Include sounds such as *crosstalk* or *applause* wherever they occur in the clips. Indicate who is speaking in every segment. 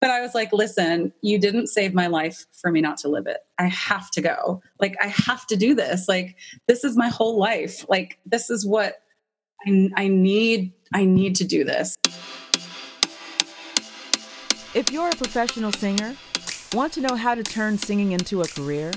Speaker 1: But I was like, listen, you didn't save my life for me not to live it. I have to go. Like, I have to do this. Like, this is my whole life. Like, this is what I, I need. I need to do this.
Speaker 2: If you're a professional singer, want to know how to turn singing into a career,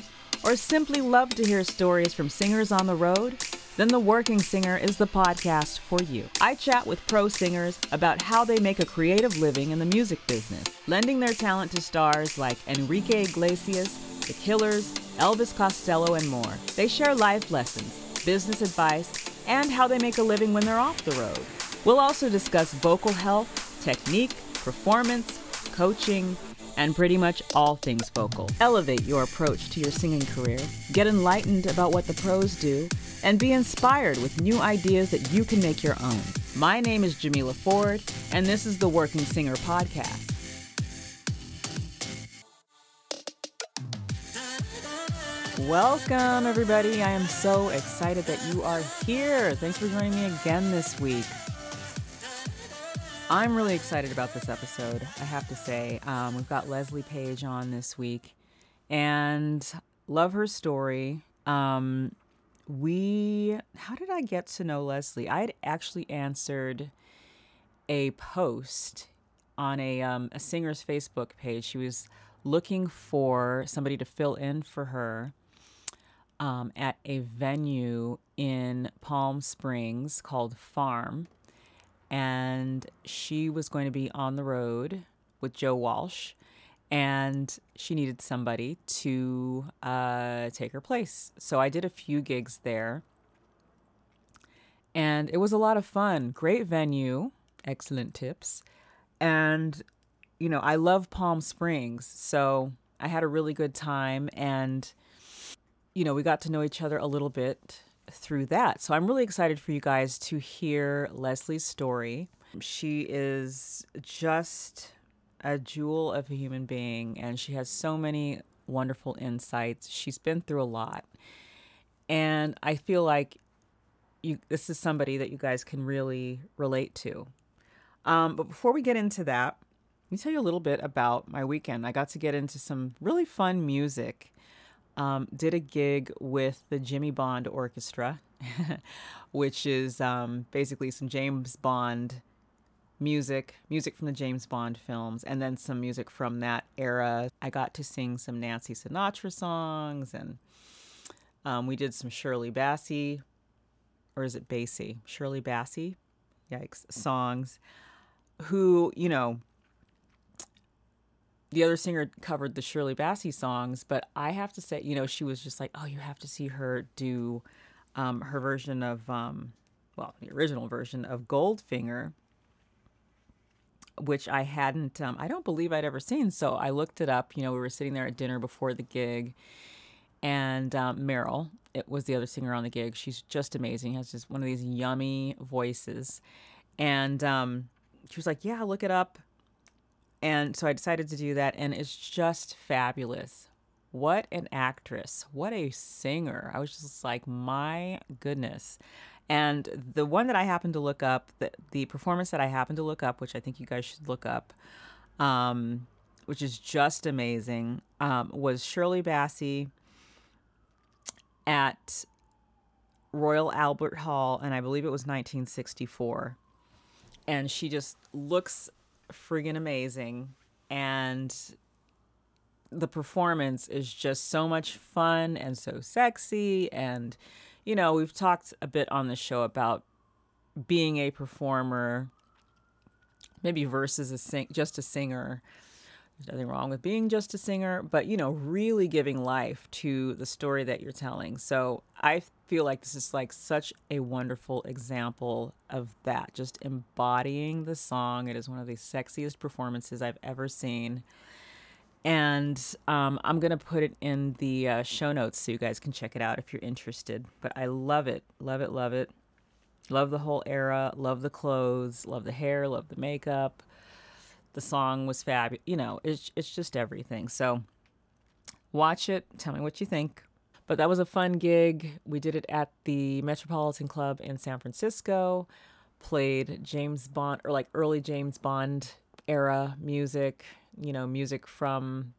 Speaker 2: or simply love to hear stories from singers on the road, then The Working Singer is the podcast for you. I chat with pro singers about how they make a creative living in the music business, lending their talent to stars like Enrique Iglesias, The Killers, Elvis Costello, and more. They share life lessons, business advice, and how they make a living when they're off the road. We'll also discuss vocal health, technique, performance, coaching, and pretty much all things vocal. Elevate your approach to your singing career, get enlightened about what the pros do, and be inspired with new ideas that you can make your own. My name is Jamila Ford, and this is the Working Singer Podcast. Welcome, everybody. I am so excited that you are here. Thanks for joining me again this week. I'm really excited about this episode, I have to say. Um, we've got Leslie Page on this week and love her story. Um, we how did I get to know Leslie? I had actually answered a post on a um, a singer's Facebook page. She was looking for somebody to fill in for her um, at a venue in Palm Springs called Farm, and she was going to be on the road with Joe Walsh and she needed somebody to uh, take her place. So I did a few gigs there, and it was a lot of fun. Great venue, excellent tips, and you know I love Palm Springs, so I had a really good time, and you know we got to know each other a little bit through that. So I'm really excited for you guys to hear Leslie's story. She is just a jewel of a human being, and she has so many wonderful insights. She's been through a lot. And I feel like you this is somebody that you guys can really relate to. Um, but before we get into that, let me tell you a little bit about my weekend. I got to get into some really fun music. Um, did a gig with the Jimmy Bond Orchestra, *laughs* which is um, basically some James Bond music, music from the James Bond films, and then some music from that era. I got to sing some Nancy Sinatra songs, and um, we did some Shirley Bassey, or is it Bassey? Shirley Bassey, yikes, songs. Who, you know, the other singer covered the Shirley Bassey songs, but I have to say, you know, she was just like, oh, you have to see her do um, her version of, um, well, the original version of Goldfinger which I hadn't, um, I don't believe I'd ever seen. So I looked it up. You know, we were sitting there at dinner before the gig, and um, Meryl, it was the other singer on the gig. She's just amazing. Has just one of these yummy voices, and um, she was like, "Yeah, look it up." And so I decided to do that, and it's just fabulous. What an actress! What a singer! I was just like, my goodness. And the one that I happened to look up, the, the performance that I happened to look up, which I think you guys should look up, um, which is just amazing, um, was Shirley Bassey at Royal Albert Hall, and I believe it was 1964. And she just looks friggin' amazing. And the performance is just so much fun and so sexy and you know, we've talked a bit on the show about being a performer, maybe versus a sing just a singer. There's nothing wrong with being just a singer, but you know, really giving life to the story that you're telling. So I feel like this is like such a wonderful example of that, just embodying the song. It is one of the sexiest performances I've ever seen and um, I'm gonna put it in the uh, show notes so you guys can check it out if you're interested. But I love it, love it, love it. Love the whole era. Love the clothes. Love the hair. Love the makeup. The song was fabulous. You know, it's it's just everything. So watch it. Tell me what you think. But that was a fun gig. We did it at the Metropolitan Club in San Francisco. Played James Bond or like early James Bond era music, you know, music from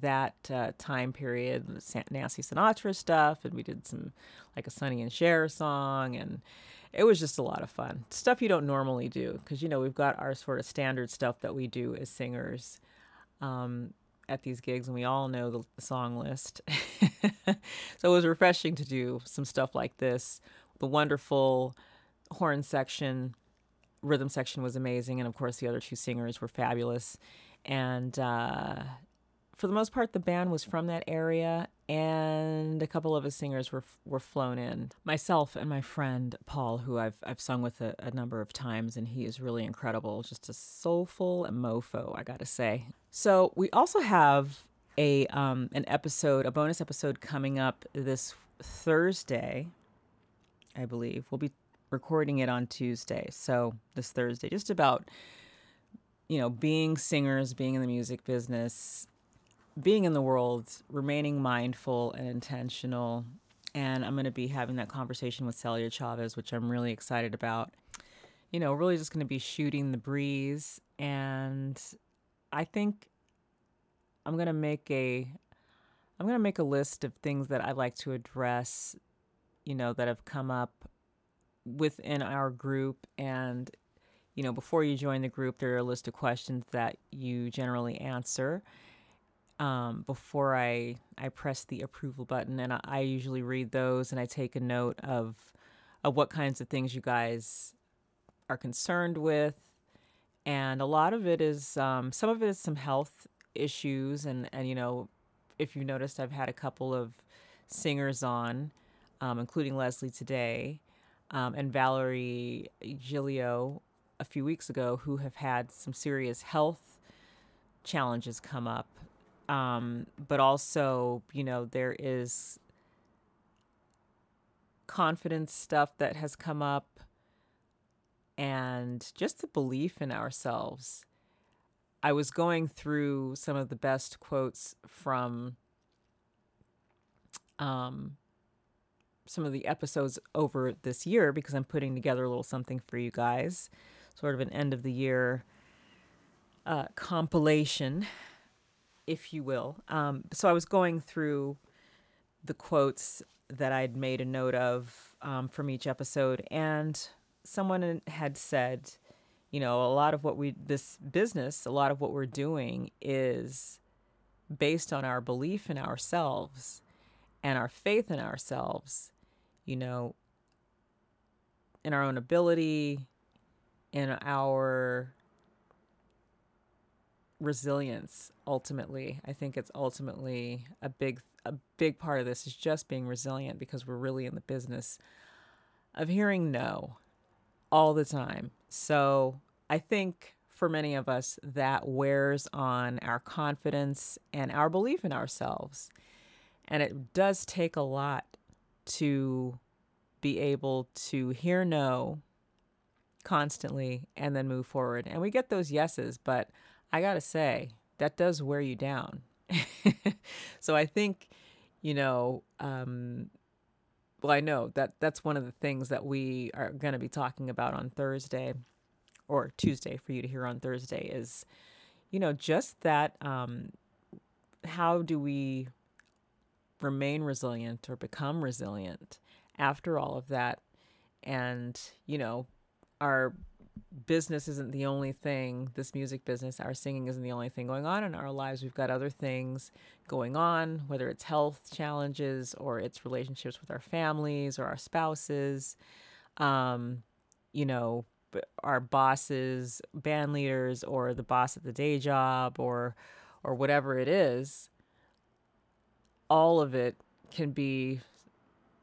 Speaker 2: that uh, time period, Nancy Sinatra stuff, and we did some like a Sonny and Cher song, and it was just a lot of fun. Stuff you don't normally do because you know we've got our sort of standard stuff that we do as singers um, at these gigs, and we all know the, the song list. *laughs* so it was refreshing to do some stuff like this. The wonderful horn section, rhythm section was amazing, and of course the other two singers were fabulous. And uh, for the most part, the band was from that area, and a couple of his singers were were flown in. Myself and my friend Paul, who I've I've sung with a, a number of times, and he is really incredible. Just a soulful mofo, I gotta say. So we also have a um, an episode, a bonus episode coming up this Thursday, I believe. We'll be recording it on Tuesday, so this Thursday, just about you know being singers, being in the music business being in the world, remaining mindful and intentional. And I'm going to be having that conversation with Celia Chavez, which I'm really excited about. You know, really just going to be shooting the breeze. And I think I'm going to make a I'm going to make a list of things that I'd like to address, you know, that have come up within our group and you know, before you join the group, there are a list of questions that you generally answer um, before I I press the approval button, and I, I, usually read those and I take a note of of what kinds of things you guys are concerned with, and a lot of it is um, some of it is some health issues, and and you know if you noticed, I've had a couple of singers on, um, including Leslie today, um, and Valerie Gilio a few weeks ago, who have had some serious health challenges come up um, but also, you know, there is confidence stuff that has come up and just the belief in ourselves. I was going through some of the best quotes from um, some of the episodes over this year because I'm putting together a little something for you guys, sort of an end of the year uh, compilation if you will. Um, so I was going through the quotes that I'd made a note of um, from each episode, and someone had said, you know, a lot of what we, this business, a lot of what we're doing is based on our belief in ourselves and our faith in ourselves, you know, in our own ability, in our resilience ultimately. I think it's ultimately a big a big part of this is just being resilient because we're really in the business of hearing no all the time. So i think for many of us that wears on our confidence and our belief in ourselves. And it does take a lot to be able to hear no constantly and then move forward. And we get those yeses but I got to say, that does wear you down. *laughs* so I think, you know, um, well, I know that that's one of the things that we are going to be talking about on Thursday or Tuesday for you to hear on Thursday is, you know, just that um, how do we remain resilient or become resilient after all of that? And, you know, our business isn't the only thing, this music business, our singing isn't the only thing going on in our lives. We've got other things going on, whether it's health challenges or it's relationships with our families or our spouses, um, you know, our bosses, band leaders, or the boss at the day job, or or whatever it is. All of it can be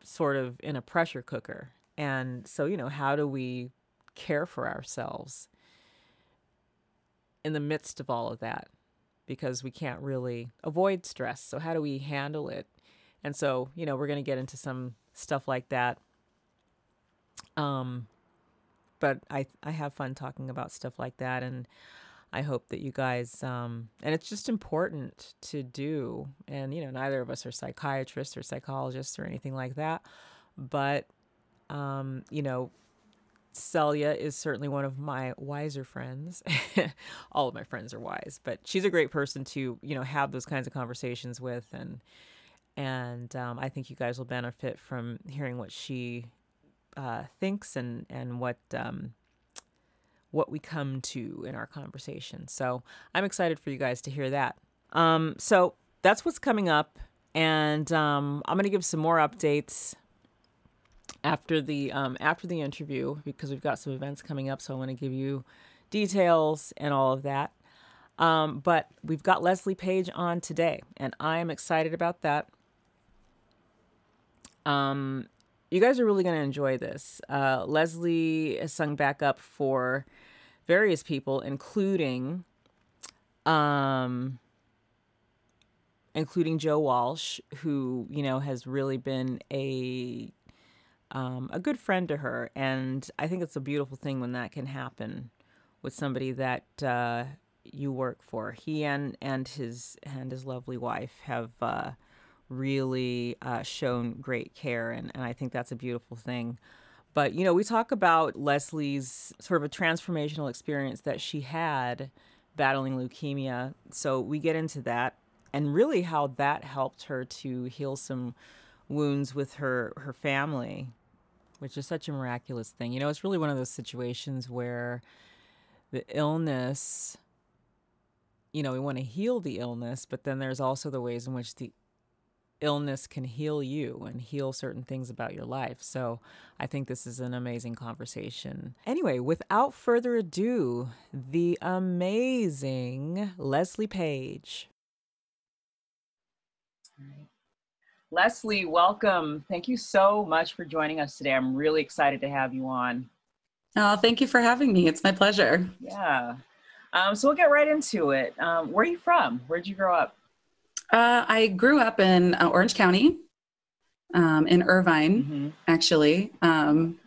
Speaker 2: sort of in a pressure cooker. And so, you know, how do we care for ourselves in the midst of all of that because we can't really avoid stress. So, how do we handle it? And so, you know, we're going to get into some stuff like that. Um, but I I have fun talking about stuff like that, and I hope that you guys um, and it's just important to do. And you know, neither of us are psychiatrists or psychologists or anything like that, but um, you know, Celia is certainly one of my wiser friends. *laughs* All of my friends are wise, but she's a great person to you know have those kinds of conversations with, and and um, I think you guys will benefit from hearing what she uh, thinks and and what um, what we come to in our conversation. So I'm excited for you guys to hear that. Um, so that's what's coming up, and um, I'm going to give some more updates after the um, after the interview because we've got some events coming up. So I want to give you details and all of that. Um, but we've got Leslie Page on today, and I am excited about that. Um, you guys are really going to enjoy this. Uh, Leslie has sung back up for various people, including, um, including Joe Walsh, who you know has really been a um, a good friend to her, and I think it's a beautiful thing when that can happen with somebody that uh, you work for. He and and his and his lovely wife have. Uh, really uh, shown great care, and, and I think that's a beautiful thing. But, you know, we talk about Leslie's sort of a transformational experience that she had battling leukemia. So we get into that and really how that helped her to heal some wounds with her, her family, which is such a miraculous thing. You know, it's really one of those situations where the illness, you know, we want to heal the illness, but then there's also the ways in which the illness can heal you and heal certain things about your life. So I think this is an amazing conversation. Anyway, without further ado, the amazing Leslie Page. Leslie, welcome. Thank you so much for joining us today. I'm really excited to have you on.
Speaker 1: Oh, thank you for having me. It's my pleasure.
Speaker 2: Yeah. Um, so we'll get right into it. Um, where are you from? Where'd you grow up?
Speaker 1: Uh, I grew up in uh, Orange County, um, in Irvine, mm-hmm. actually. Um,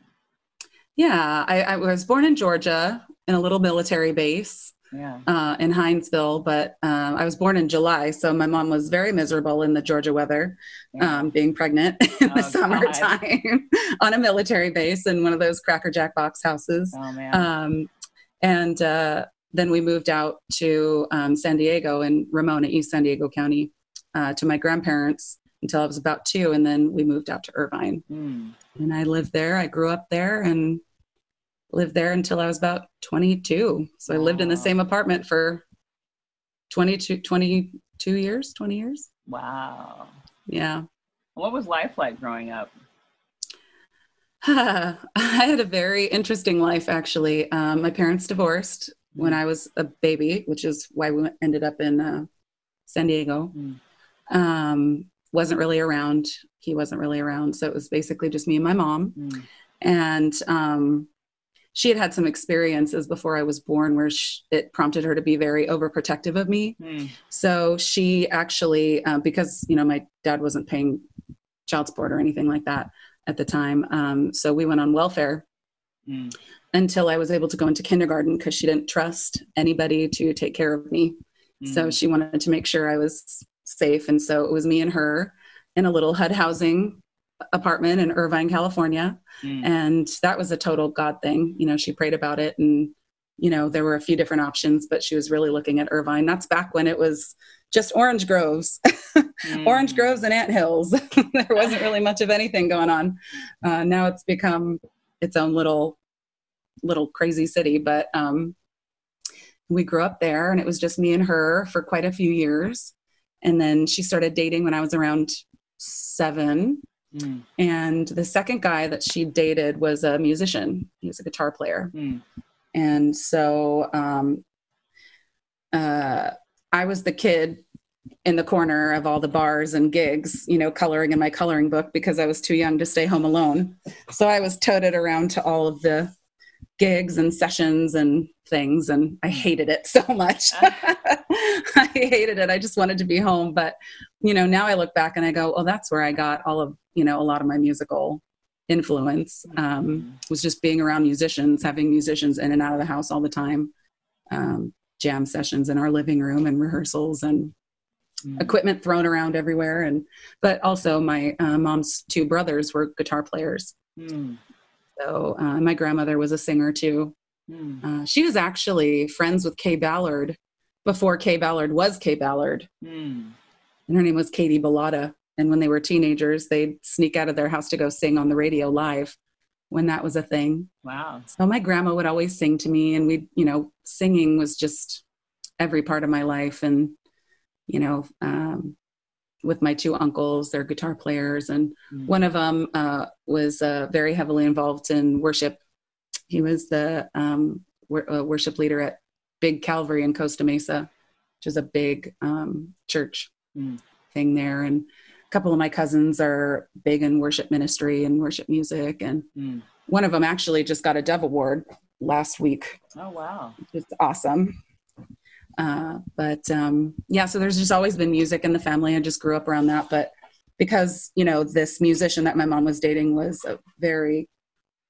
Speaker 1: yeah, I, I, was born in Georgia in a little military base yeah. uh, in Hinesville, but um, I was born in July, so my mom was very miserable in the Georgia weather, yeah. Um, being pregnant *laughs* in oh, the summertime *laughs* on a military base in one of those Cracker Jack box houses. Oh, man. Um, and uh, then we moved out to um, San Diego in Ramona, East San Diego County, uh, to my grandparents until I was about two, and then we moved out to Irvine. Mm. And I lived there. I grew up there and lived there until I was about 22. So I lived in the same apartment for 22, 22 years, 20 years.
Speaker 2: Wow.
Speaker 1: Yeah.
Speaker 2: What was life like growing up? *sighs*
Speaker 1: I had a very interesting life, actually. Um, my parents divorced when I was a baby, which is why we ended up in uh, San Diego. Mm. Um, wasn't really around. He wasn't really around. So it was basically just me and my mom. Mm. And um, she had had some experiences before I was born where she, it prompted her to be very overprotective of me. Mm. So she actually, uh, because, you know, my dad wasn't paying child support or anything like that at the time. Um, so we went on welfare. Mm until I was able to go into kindergarten because she didn't trust anybody to take care of me. Mm. So she wanted to make sure I was safe. And so it was me and her in a little HUD housing apartment in Irvine, California. Mm. And that was a total God thing. You know, she prayed about it and, you know, there were a few different options, but she was really looking at Irvine. That's back when it was just orange groves, *laughs* mm. orange groves and ant hills. *laughs* there wasn't really much of anything going on. Uh, now it's become its own little little crazy city, but um, we grew up there and it was just me and her for quite a few years. And then she started dating when I was around seven. Mm. And the second guy that she dated was a musician, he was a guitar player. Mm. And so um, uh, I was the kid in the corner of all the bars and gigs, you know, coloring in my coloring book because I was too young to stay home alone. So I was toted around to all of the gigs and sessions and things and i hated it *laughs* so much *laughs* i hated it i just wanted to be home but you know now i look back and i go well that's where i got all of you know a lot of my musical influence um, was just being around musicians having musicians in and out of the house all the time um, jam sessions in our living room and rehearsals and mm. equipment thrown around everywhere and but also my uh, mom's two brothers were guitar players mm. So uh, my grandmother was a singer too. Mm. Uh, she was actually friends with Kaye Ballard before Kaye Ballard was Kaye Ballard. Mm. And her name was Katie Balotta. And when they were teenagers, they'd sneak out of their house to go sing on the radio live when that was a thing.
Speaker 2: Wow.
Speaker 1: So my grandma would always sing to me, and we, you know, singing was just every part of my life. And, you know, um, with my two uncles, they're guitar players, and mm. one of them uh, was uh, very heavily involved in worship. He was the um, wor- uh, worship leader at Big Calvary in Costa Mesa, which is a big um, church mm. thing there. And a couple of my cousins are big in worship ministry and worship music. And mm. one of them actually just got a Dove Award last week.
Speaker 2: Oh, wow.
Speaker 1: It's awesome. Uh, but um, yeah, so there's just always been music in the family. I just grew up around that. But because, you know, this musician that my mom was dating was a very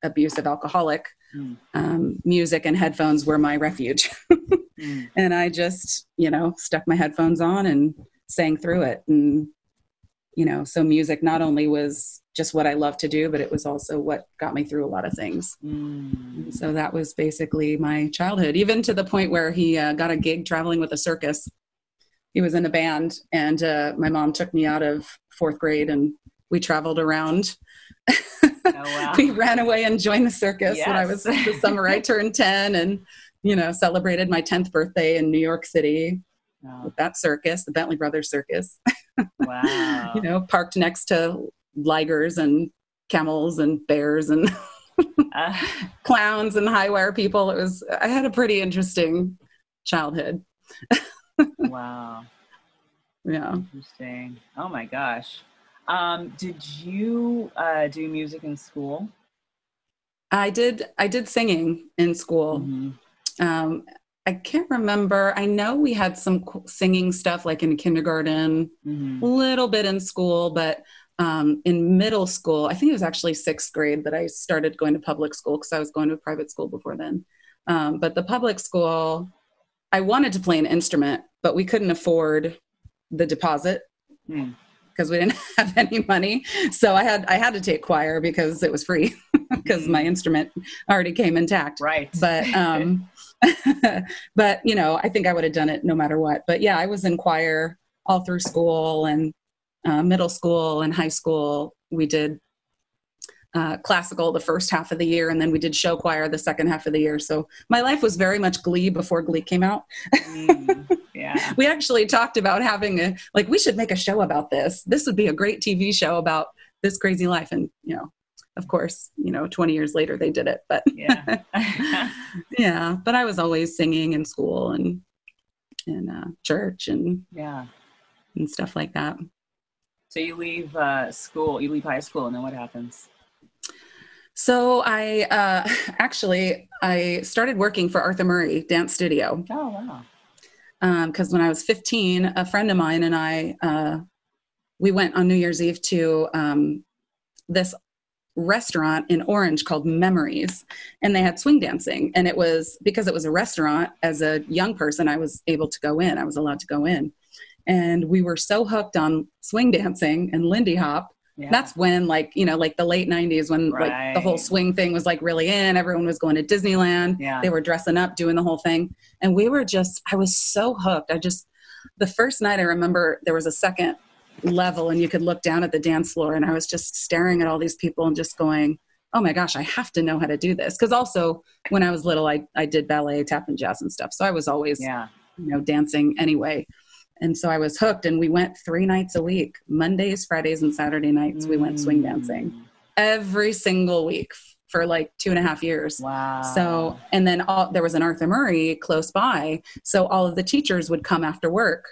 Speaker 1: abusive alcoholic, mm. um, music and headphones were my refuge. *laughs* mm. And I just, you know, stuck my headphones on and sang through it. And, you know, so music not only was just what I love to do, but it was also what got me through a lot of things. Mm. So that was basically my childhood, even to the point where he uh, got a gig traveling with a circus. He was in a band, and uh, my mom took me out of fourth grade, and we traveled around. Oh, *laughs* wow. we ran away and joined the circus yes. when I was the summer I turned 10 and, you know, celebrated my 10th birthday in New York City wow. with that circus, the Bentley Brothers Circus. *laughs*
Speaker 2: Wow. *laughs*
Speaker 1: you know, parked next to ligers and camels and bears and uh, *laughs* clowns and high wire people. It was, I had a pretty interesting childhood. *laughs*
Speaker 2: wow.
Speaker 1: Yeah.
Speaker 2: Interesting. Oh my gosh. Um, did you uh, do music in school?
Speaker 1: I did. I did singing in school. Mm-hmm. Um, I can't remember. I know we had some singing stuff like in kindergarten, mm-hmm. a little bit in school, but um, in middle school, I think it was actually sixth grade that I started going to public school because I was going to a private school before then. Um, but the public school, I wanted to play an instrument, but we couldn't afford the deposit. Mm because we didn't *laughs* have any money. So I had I had to take choir because it was free *laughs* because mm. my instrument already came intact.
Speaker 2: Right.
Speaker 1: But um *laughs* *laughs* but you know, I think I would have done it no matter what. But yeah, I was in choir all through school and uh, middle school and high school. We did uh, classical the first half of the year, and then we did show choir the second half of the year. So my life was very much Glee before Glee came out.
Speaker 2: mm, yeah, *laughs*
Speaker 1: we actually talked about having a like we should make a show about this. This would be a great TV show about this crazy life, and you know, of course, you know, 20 years later they did it, but
Speaker 2: yeah, *laughs* *laughs*
Speaker 1: yeah. But I was always singing in school and in uh, church and
Speaker 2: yeah,
Speaker 1: and stuff like that.
Speaker 2: So you leave uh, school, you leave high school, and then what happens?
Speaker 1: So I uh, *laughs* actually I started working for Arthur Murray Dance Studio.
Speaker 2: Oh wow!
Speaker 1: Because um, when I was 15, a friend of mine and I uh, we went on New Year's Eve to um, this restaurant in Orange called Memories, and they had swing dancing. And it was because it was a restaurant. As a young person, I was able to go in. I was allowed to go in, and we were so hooked on swing dancing and Lindy Hop yeah. That's when, like, you know, like the late 90s when right. like the whole swing thing was like really in. Everyone was going to Disneyland.
Speaker 2: Yeah.
Speaker 1: They were dressing up, doing the whole thing. And we were just, I was so hooked. I just, the first night I remember there was a second level and you could look down at the dance floor and I was just staring at all these people and just going, oh my gosh, I have to know how to do this. Because also when I was little, I, I did ballet, tap and jazz and stuff. So I was always,
Speaker 2: yeah.
Speaker 1: you know, dancing anyway and so I was hooked. And we went three nights a week Mondays, Fridays, and Saturday nights. We went swing dancing mm. every single week for like two and a half years.
Speaker 2: Wow.
Speaker 1: So, and then all, there was an Arthur Murray close by. So all of the teachers would come after work.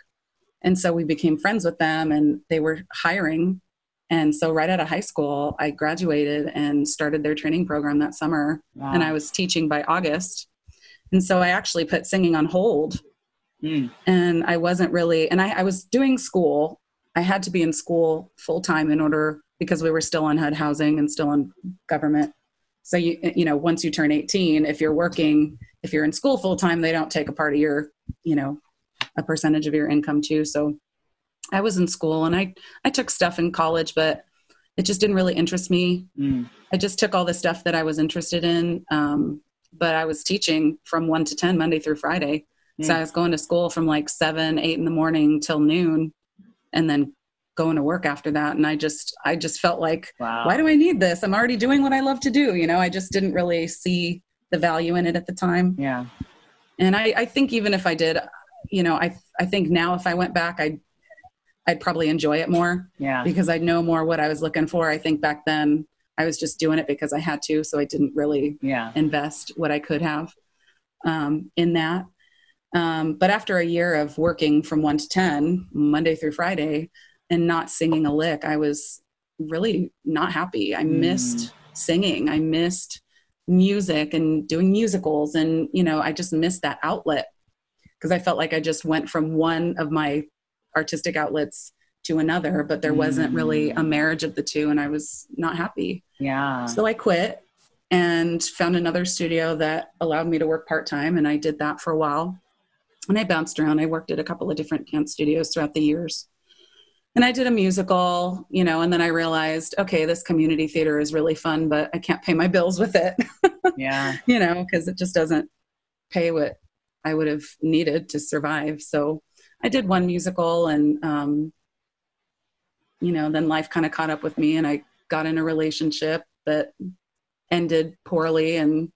Speaker 1: And so we became friends with them and they were hiring. And so right out of high school, I graduated and started their training program that summer. Wow. And I was teaching by August. And so I actually put singing on hold Mm. And I wasn't really, and I, I was doing school. I had to be in school full time in order because we were still on HUD housing and still on government. So you you know once you turn 18, if you're working, if you're in school full time, they don't take a part of your you know a percentage of your income too. So I was in school and I I took stuff in college, but it just didn't really interest me. Mm. I just took all the stuff that I was interested in. Um, but I was teaching from one to 10 Monday through Friday. Mm. So I was going to school from like seven, eight in the morning till noon and then going to work after that. And I just, I just felt like, wow. why do I need this? I'm already doing what I love to do. You know, I just didn't really see the value in it at the time.
Speaker 2: Yeah.
Speaker 1: And I, I think even if I did, you know, I, I think now if I went back, I'd, I'd probably enjoy it more.
Speaker 2: Yeah.
Speaker 1: Because I'd know more what I was looking for. I think back then I was just doing it because I had to. So I didn't really
Speaker 2: yeah.
Speaker 1: invest what I could have um, in that. Um, but after a year of working from one to 10, Monday through Friday, and not singing a lick, I was really not happy. I mm. missed singing. I missed music and doing musicals. And, you know, I just missed that outlet because I felt like I just went from one of my artistic outlets to another, but there wasn't really a mm. marriage of the two, and I was not happy.
Speaker 2: Yeah.
Speaker 1: So I quit and found another studio that allowed me to work part time, and I did that for a while. And I bounced around. I worked at a couple of different dance studios throughout the years. And I did a musical, you know, and then I realized, okay, this community theater is really fun, but I can't pay my bills with it. *laughs*
Speaker 2: yeah.
Speaker 1: You know, because it just doesn't pay what I would have needed to survive. So I did one musical and um, you know, then life kind of caught up with me and I got in a relationship that ended poorly and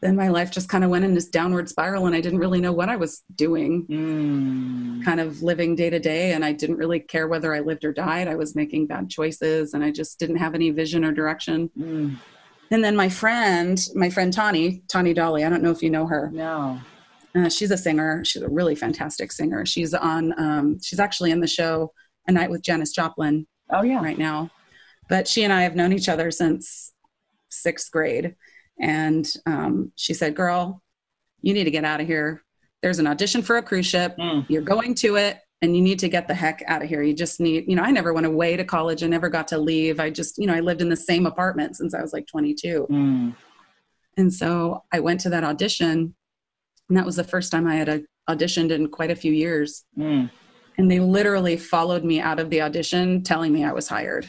Speaker 1: then my life just kind of went in this downward spiral and I didn't really know what I was doing. Mm. Kind of living day to day and I didn't really care whether I lived or died. I was making bad choices and I just didn't have any vision or direction. Mm. And then my friend, my friend Tani, Tani Dolly, I don't know if you know her.
Speaker 2: No.
Speaker 1: Uh, she's a singer. She's a really fantastic singer. She's on, um, she's actually in the show a night with Janis Joplin.
Speaker 2: Oh yeah,
Speaker 1: right now. But she and I have known each other since sixth grade, and um, she said, "Girl, you need to get out of here. There's an audition for a cruise ship. Mm. You're going to it." And you need to get the heck out of here. You just need, you know, I never went away to college. I never got to leave. I just, you know, I lived in the same apartment since I was like 22. Mm. And so I went to that audition, and that was the first time I had a, auditioned in quite a few years. Mm and they literally followed me out of the audition telling me I was hired.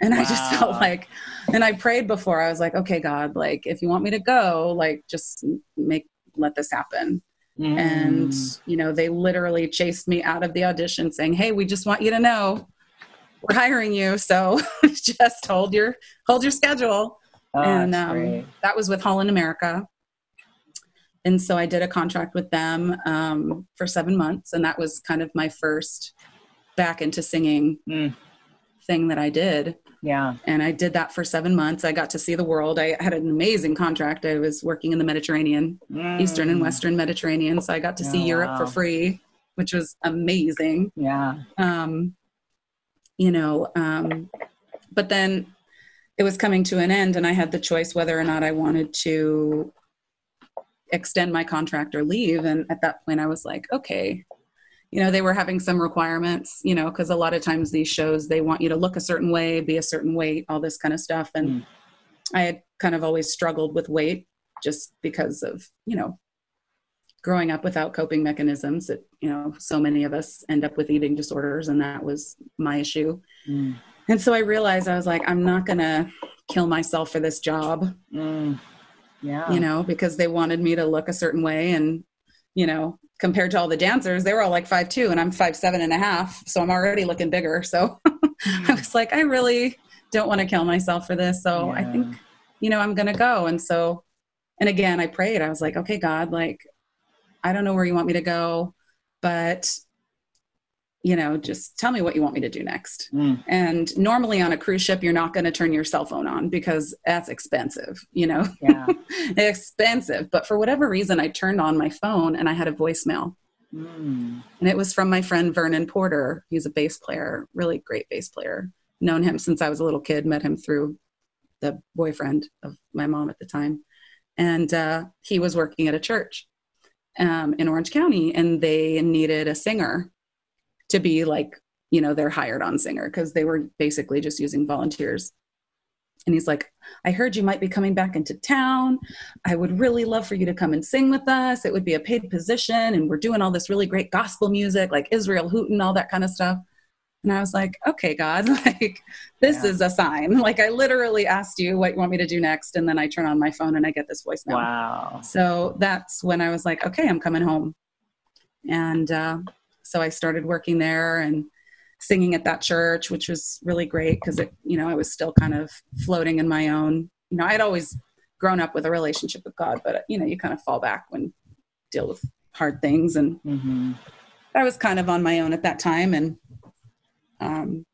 Speaker 1: And wow. I just felt like, and I prayed before. I was like, okay, God, like, if you want me to go, like, just make, let this happen. Mm. And, you know, they literally chased me out of the audition saying, hey, we just want you to know we're hiring you. So *laughs* just hold your, hold your schedule. Oh, and um, that was with Holland America and so I did a contract with them um, for seven months, and that was kind of my first back into singing mm. thing that I did.
Speaker 2: Yeah.
Speaker 1: And I did that for seven months. I got to see the world. I had an amazing contract. I was working in the Mediterranean, mm. Eastern and Western Mediterranean. So I got to see oh, Europe wow. for free, which was amazing.
Speaker 2: Yeah. Um,
Speaker 1: you know, um, but then it was coming to an end, and I had the choice whether or not I wanted to extend my contract or leave. And at that point, I was like, okay, you know, they were having some requirements, you know, because a lot of times these shows, they want you to look a certain way, be a certain weight, all this kind of stuff. And mm. I had kind of always struggled with weight just because of, you know, growing up without coping mechanisms that, you know, so many of us end up with eating disorders. And that was my issue. Mm. And so I realized I was like, I'm not going to kill myself for this job. Mm
Speaker 2: yeah.
Speaker 1: You know, because they wanted me to look a certain way. And, you know, compared to all the dancers, they were all like five two and I'm five seven and a half. So I'm already looking bigger. *laughs* So I was like, I really don't want to kill myself for this. So yeah. I think, you know, I'm gonna go. And so and again I prayed. I was like, okay, God, like I don't know where you want me to go, but you know, just tell me what you want me to do next. Mm. And normally on a cruise ship, you're not going to turn your cell phone on because that's expensive, you know,
Speaker 2: yeah. *laughs*
Speaker 1: expensive. But for whatever reason, I turned on my phone and I had a voicemail. Mm. And it was from my friend Vernon Porter. He's a bass player, really great bass player. Known him since I was a little kid, met him through the boyfriend of my mom at the time. And uh, he was working at a church um, in Orange County and they needed a singer to be like, you know, their hired on singer because they were basically just using volunteers. And he's like, I heard you might be coming back into town. I would really love for you to come and sing with us. It would be a paid position. And we're doing all this really great gospel music, like Israel Houghton, all that kind of stuff. And I was like, okay, God, *laughs* like this yeah. is a sign. *laughs* Like I literally asked you what you want me to do next. And then I turn on my phone and I get this voicemail.
Speaker 2: Wow.
Speaker 1: So that's when I was like, okay, I'm coming home. And uh, so I started working there and singing at that church, which was really great because it, you know, I was still kind of floating in my own, you know, I'd always grown up with a relationship with God, but you know, you kind of fall back when deal with hard things. And mm-hmm. I was kind of on my own at that time and, um,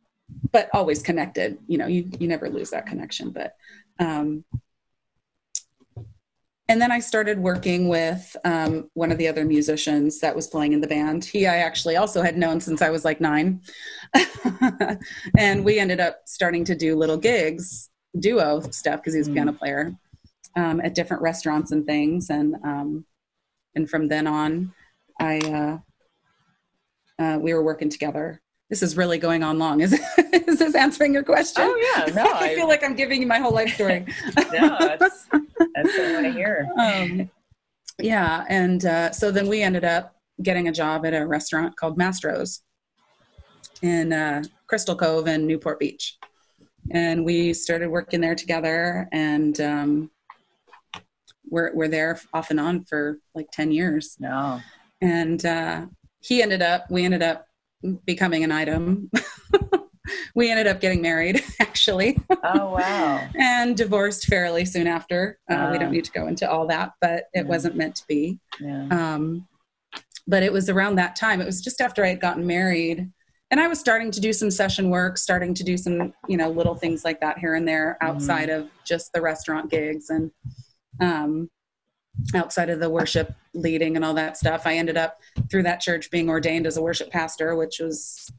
Speaker 1: but always connected, you know, you, you never lose that connection, but, um, and then I started working with um, one of the other musicians that was playing in the band. He I actually also had known since I was like nine. *laughs* and we ended up starting to do little gigs, duo stuff, because he was a piano mm. player um, at different restaurants and things. And, um, and from then on, I, uh, uh, we were working together this is really going on long. Is, *laughs* is this answering your question?
Speaker 2: Oh yeah, no.
Speaker 1: I, *laughs* I feel like I'm giving you my whole life story. *laughs*
Speaker 2: no, that's, that's what I want to hear. Um,
Speaker 1: yeah, and uh, so then we ended up getting a job at a restaurant called Mastro's in uh, Crystal Cove and Newport Beach, and we started working there together, and um, we're we're there off and on for like ten years.
Speaker 2: No,
Speaker 1: and uh, he ended up, we ended up becoming an item. *laughs* we ended up getting married, *laughs* actually.
Speaker 2: Oh, wow. *laughs*
Speaker 1: and divorced fairly soon after. Uh, we don't ah. need to go into all that, but it yeah. wasn't meant to be. Yeah. Um, but it was around that time. It was just after I had gotten married. And I was starting to do some session work, starting to do some, you know, little things like that here and there mm-hmm. outside mm-hmm. of just the restaurant gigs. And um, outside of the worship leading and all that stuff. I ended up through that church being ordained as a worship pastor, which was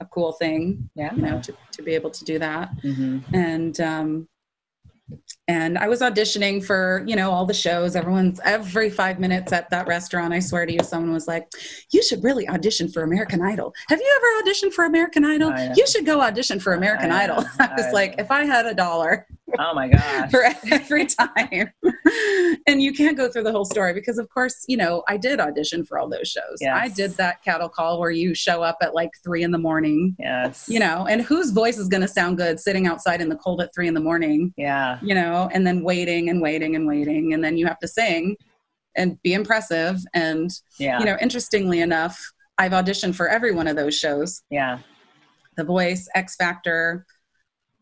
Speaker 1: a cool thing,
Speaker 2: yeah,
Speaker 1: you know, to, to be able to do that. Mm-hmm. And um, and I was auditioning for, you know, all the shows. Everyone's every five minutes at that restaurant. I swear to you, someone was like, "You should really audition for American Idol. Have you ever auditioned for American Idol? You should go audition for American I Idol." *laughs* I was I like, if I had a dollar,
Speaker 2: oh my gosh, *laughs*
Speaker 1: for every time, and you can't go through the whole story because, of course, you know, I did audition for all those shows. Yes. I did that cattle call where you show up at like three in the morning.
Speaker 2: Yes,
Speaker 1: you know, and whose voice is going to sound good sitting outside in the cold at three in the morning?
Speaker 2: Yeah,
Speaker 1: you know and then waiting and waiting and waiting and then you have to sing and be impressive and yeah. you know interestingly enough i've auditioned for every one of those shows
Speaker 2: yeah
Speaker 1: the voice x factor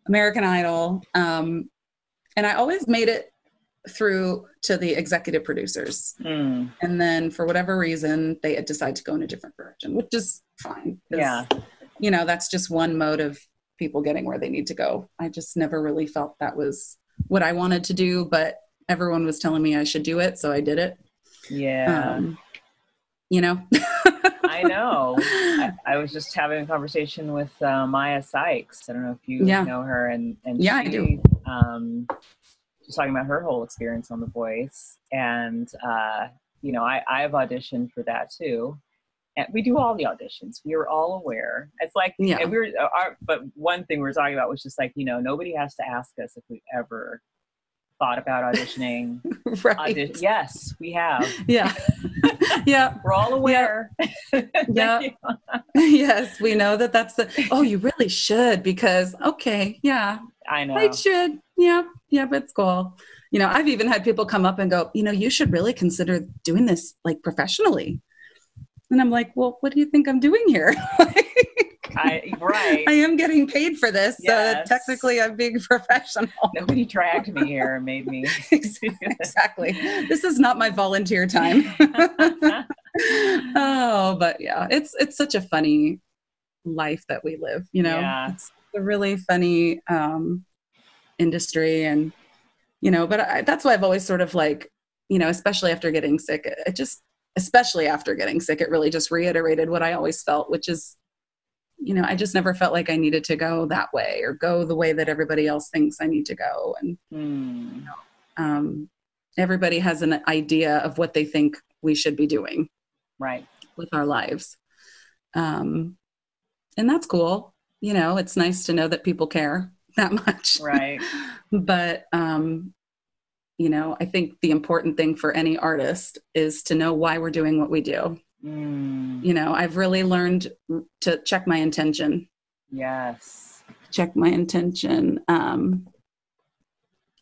Speaker 1: american idol um, and i always made it through to the executive producers mm. and then for whatever reason they decide to go in a different direction which is fine
Speaker 2: yeah
Speaker 1: you know that's just one mode of people getting where they need to go i just never really felt that was what I wanted to do, but everyone was telling me I should do it, so I did it.
Speaker 2: Yeah. Um,
Speaker 1: you know. *laughs*
Speaker 2: I know. I, I, was just having a conversation with uh, Maiya Sykes. I don't know if you yeah. know her, and and
Speaker 1: yeah, she, I do.
Speaker 2: Um, she's talking about her whole experience on The Voice, and uh, you know, I I've auditioned for that too, and we do all the auditions. We are all aware. It's like, yeah. we were, uh, our, but one thing we were talking about was just like, you know, nobody has to ask us if we ever thought about auditioning. *laughs*
Speaker 1: right. Audi-
Speaker 2: yes, we have.
Speaker 1: Yeah. *laughs* yeah.
Speaker 2: We're all aware. *laughs*
Speaker 1: Yeah. yes, we know that that's the, oh, you really should because, okay, yeah.
Speaker 2: I know.
Speaker 1: I should. Yeah. Yeah, but it's cool. You know, I've even had people come up and go, you know, you should really consider doing this like professionally. And I'm like, well, what do you think I'm doing here?
Speaker 2: I, right.
Speaker 1: I am getting paid for this. Yes. So technically I'm being *laughs* professional.
Speaker 2: Nobody dragged me here and made me. *laughs*
Speaker 1: exactly. This is not my volunteer time. *laughs* oh, but yeah, it's, it's such a funny life that we live, you know,
Speaker 2: yeah.
Speaker 1: it's a really funny, um, industry and, you know, but I, that's why I've always sort of like, you know, especially after getting sick, it, it just, especially after getting sick, it really just reiterated what I always felt, which is, you know, I just never felt like I needed to go that way or go the way that everybody else thinks I need to go. And, mm. you know, um, everybody has an idea of what they think we should be doing.
Speaker 2: Right.
Speaker 1: With our lives. Um, and that's cool. You know, it's nice to know that people care *laughs* that much.
Speaker 2: Right. *laughs*
Speaker 1: but, um, you know i think the important thing for any artist is to know why we're doing what we do
Speaker 2: Mm.
Speaker 1: You know, I've really learned to check my intention.
Speaker 2: Yes.
Speaker 1: Check my intention um,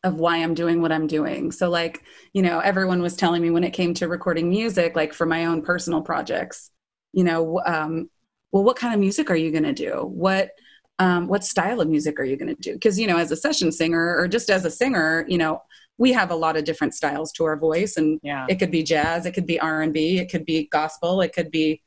Speaker 1: of why I'm doing what I'm doing. So, like, you know, everyone was telling me when it came to recording music, like for my own personal projects, you know, um, well, what kind of music are you going to do? What um, what style of music are you going to do? Because you know, as a session singer or just as a singer, you know, we have a lot of different styles to our voice, and
Speaker 2: Yeah.
Speaker 1: it could be jazz, it could be R and B, it could be gospel, it could be,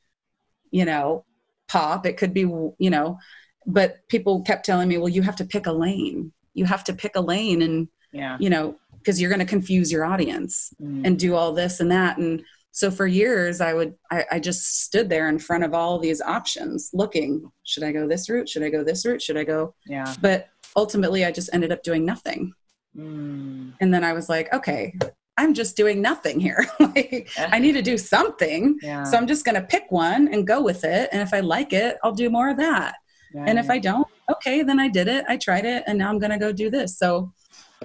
Speaker 1: you know, pop, it could be, you know, but people kept telling me, well, you have to pick a lane. You have to pick a lane, and
Speaker 2: Yeah.
Speaker 1: you know, because you're going to confuse your audience
Speaker 2: Mm.
Speaker 1: and do all this and that and so for years i would I, I just stood there in front of all these options looking should i go this route should i go this route should i go
Speaker 2: yeah.
Speaker 1: but ultimately i just ended up doing nothing
Speaker 2: Mm.
Speaker 1: and then i was like okay i'm just doing nothing here *laughs* like i need to do something
Speaker 2: Yeah.
Speaker 1: so i'm just going to pick one and go with it and if i like it i'll do more of that and if I don't, okay, then I did it. I tried it, and now I'm going to go do this. So,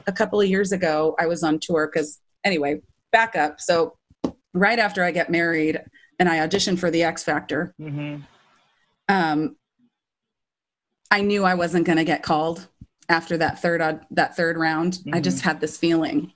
Speaker 1: a couple of years ago, I was on tour because, anyway, back up. So, right after I get married and I auditioned for the X Factor,
Speaker 2: Mhm.
Speaker 1: um, I knew I wasn't going to get called after that third that third round. I just had this feeling,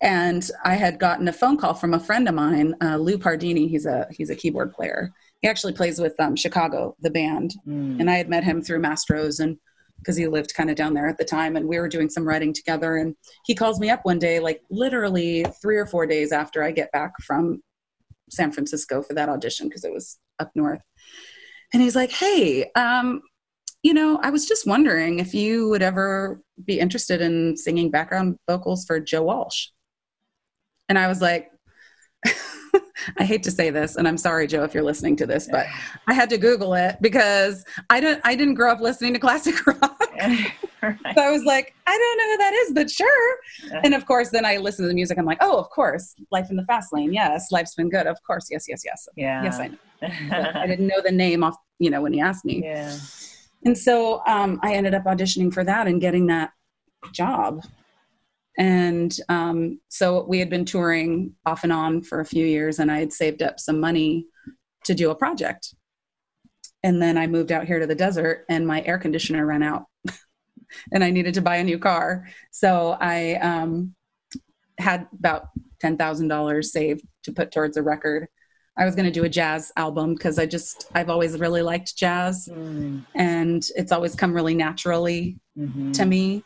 Speaker 1: and I had gotten a phone call from a friend of mine, uh, Lou Pardini. He's a he's a keyboard player. He actually plays with um, Chicago, the band
Speaker 2: Mm.
Speaker 1: and I had met him through Mastro's and because he lived kind of down there at the time and we were doing some writing together and he calls me up one day like literally 3 or 4 days after I get back from San Francisco for that audition because it was up north. And he's like, "Hey, um you know, I was just wondering if you would ever be interested in singing background vocals for Joe Walsh." And I was like *laughs* I hate to say this, and I'm sorry, Joe, if you're listening to this, but *sighs* I had to Google it because I don't I didn't grow up listening to classic *laughs* rock. *laughs*
Speaker 2: Right.
Speaker 1: So I was like, I don't know who that is, but sure. And of course, then I listen to the music. I'm like, oh, of course, Life in the Fast Lane. Yes, life's been good. Of course, yes, yes, yes.
Speaker 2: Yeah.
Speaker 1: Yes, I know. I didn't know the name off, you know, when he asked me.
Speaker 2: yeah.
Speaker 1: And so um, I ended up auditioning for that and getting that job. And um, so we had been touring off and on for a few years, and I had saved up some money to do a project. And then I moved out here to the desert, and my air conditioner ran out, *laughs* and I needed to buy a new car. So I um, had about ten thousand dollars saved to put towards a record. I was going to do a jazz album because I just I've always really liked jazz
Speaker 2: Mm.
Speaker 1: and it's always come really naturally
Speaker 2: Mhm.
Speaker 1: to me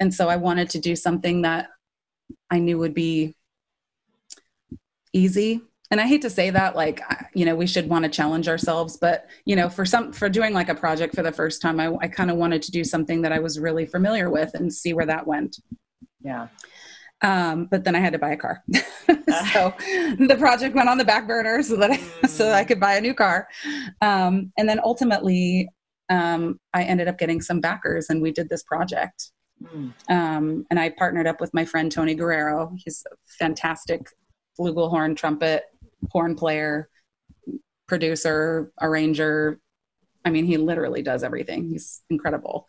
Speaker 1: and so i wanted to do something that i knew would be easy and i hate to say that like you know we should want to challenge ourselves but you know for some for doing like a project for the first time i, I kind of wanted to do something that i was really familiar with and see where that went
Speaker 2: Yeah.
Speaker 1: Um, but then i had to buy a car *laughs* so the project went on the back burner so that I, *laughs* so that I could buy a new car um, and then ultimately um, i ended up getting some backers and we did this project
Speaker 2: Mm.
Speaker 1: um, and I partnered up with my friend Tony Guerrero. He's a fantastic flugelhorn, trumpet, horn player, producer, arranger. I mean, he literally does everything. He's incredible.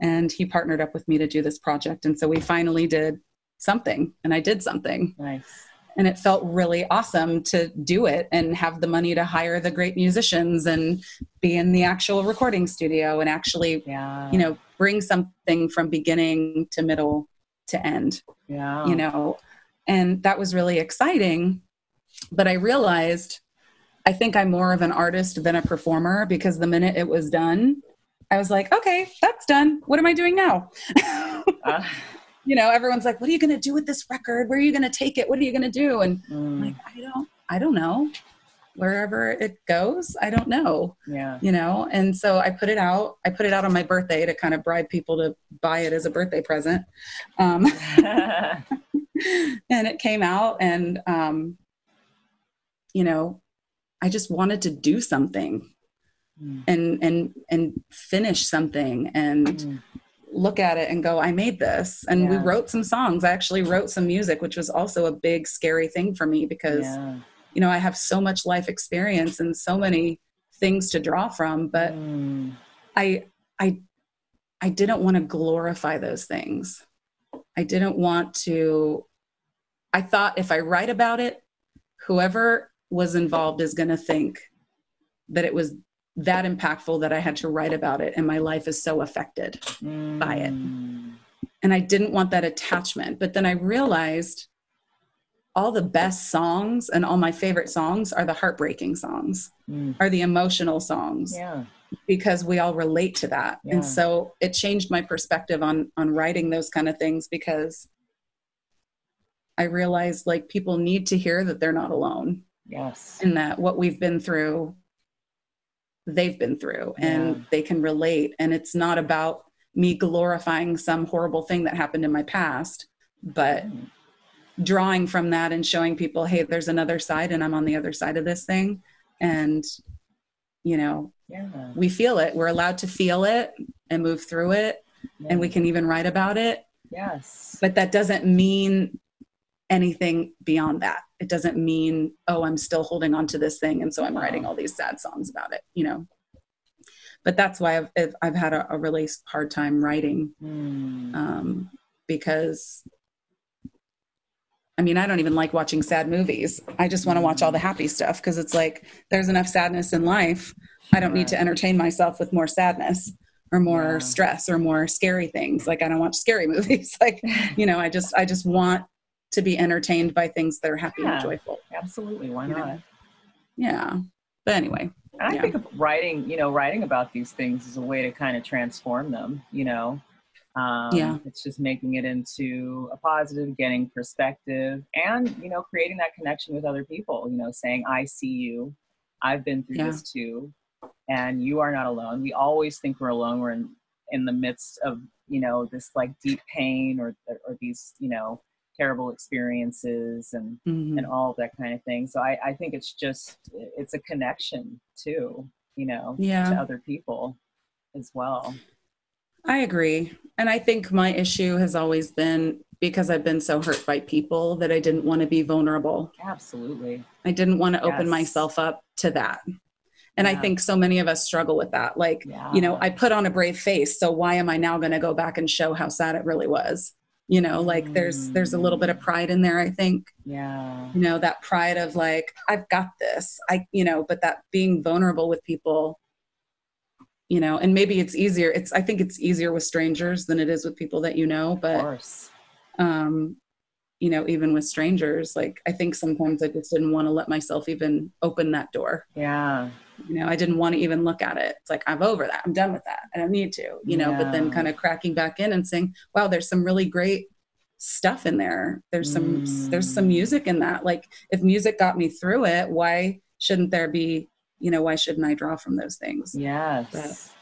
Speaker 1: And he partnered up with me to do this project. And so we finally did something, and I did something.
Speaker 2: Nice.
Speaker 1: And it felt really awesome to do it and have the money to hire the great musicians and be in the actual recording studio and actually
Speaker 2: Yeah.
Speaker 1: you know bring something from beginning to middle to end
Speaker 2: Yeah.
Speaker 1: you know and that was really exciting but i realized i think i'm more of an artist than a performer because the minute it was done i was like okay that's done what am i doing now *laughs*
Speaker 2: Uh,
Speaker 1: you know everyone's like what are you going to do with this record? Where are you going to take it? What are you going to do? And I'm
Speaker 2: mm,
Speaker 1: like i don't i don't know. Wherever it goes i don't know.
Speaker 2: Yeah.
Speaker 1: you know? And so i put it out i put it out on my birthday to kind of bribe people to buy it as a birthday present. Um, *laughs* *laughs* and it came out and um, you know i just wanted to do something
Speaker 2: Mm,
Speaker 1: and and and finish something and
Speaker 2: mm,
Speaker 1: look at it and go i made this and we wrote some songs i actually wrote some music which was also a big scary thing for me because
Speaker 2: yeah.
Speaker 1: you know i have so much life experience and so many things to draw from but
Speaker 2: Mm,
Speaker 1: I I I didn't want to glorify those things. I didn't want to I thought if I write about it, whoever was involved is going to think that it was that impactful that I had to write about it and my life is so affected mm. by it. Mm. And I didn't want that attachment. But then I realized all the best songs and all my favorite songs are the heartbreaking songs, mm. are the emotional songs.
Speaker 2: Yeah.
Speaker 1: Because we all relate to that. Yeah. And so it changed my perspective on on writing those kind of things because I realized like people need to hear that they're not alone.
Speaker 2: Yes.
Speaker 1: And that what we've been through they've been through and yeah. they can relate and it's not about me glorifying some horrible thing that happened in my past, but mm drawing from that and showing people, hey, there's another side and I'm on the other side of this thing. And, you know, yeah. we feel it. We're allowed to feel it and move through it. Yeah. And we can even write about it.
Speaker 2: Yes.
Speaker 1: But that doesn't mean anything beyond that. It doesn't mean, oh, I'm still holding on to this thing. And so I'm writing all these sad songs about it, you know. But that's why I've, I've had a, a really hard time writing mm. um, because I mean, I don't even like watching sad movies. I just want to watch all the happy stuff because it's like there's enough sadness in life. I don't need to entertain myself with more sadness or more yeah. stress or more scary things. Like I don't watch scary *laughs* movies. like, you know, I just I just want to be entertained by things that are happy yeah, and joyful.
Speaker 2: Absolutely. Why not? Know?
Speaker 1: Yeah. But anyway.
Speaker 2: I yeah. think writing, you know, writing about these things is a way to kind of transform them, you know. Um, yeah. It's just making it into a positive, getting perspective, and you know, creating that connection with other people. You know, saying, "I see you. I've been through yeah. this too, and you are not alone." We always think we're alone. We're in in the midst of you know this like deep pain or or these you know terrible experiences and mm-hmm. and all that kind of thing. So I I think it's just it's a connection too. You know,
Speaker 1: yeah.
Speaker 2: to other people as well.
Speaker 1: I agree. And I think my issue has always been because I've been so hurt by people that I didn't want to be vulnerable.
Speaker 2: Absolutely.
Speaker 1: I didn't want to yes. open myself up to that. And yeah. I think so many of us struggle with that. Like, yeah. you know, I put on a brave face, so why am I now going to go back and show how sad it really was? You know, like mm. there's there's a little bit of pride in there, I think.
Speaker 2: Yeah.
Speaker 1: You know, that pride of like I've got this. I, you know, but that being vulnerable with people you know and maybe it's easier it's i think it's easier with strangers than it is with people that you know but um you know even with strangers like i think sometimes i just didn't want to let myself even open that door
Speaker 2: yeah
Speaker 1: you know i didn't want to even look at it it's like i'm over that i'm done with that i don't need to you know yeah. but then kind of cracking back in and saying wow there's some really great stuff in there there's some mm. there's some music in that like if music got me through it why shouldn't there be you know, why shouldn't I draw from those things?
Speaker 2: Yes.
Speaker 1: But,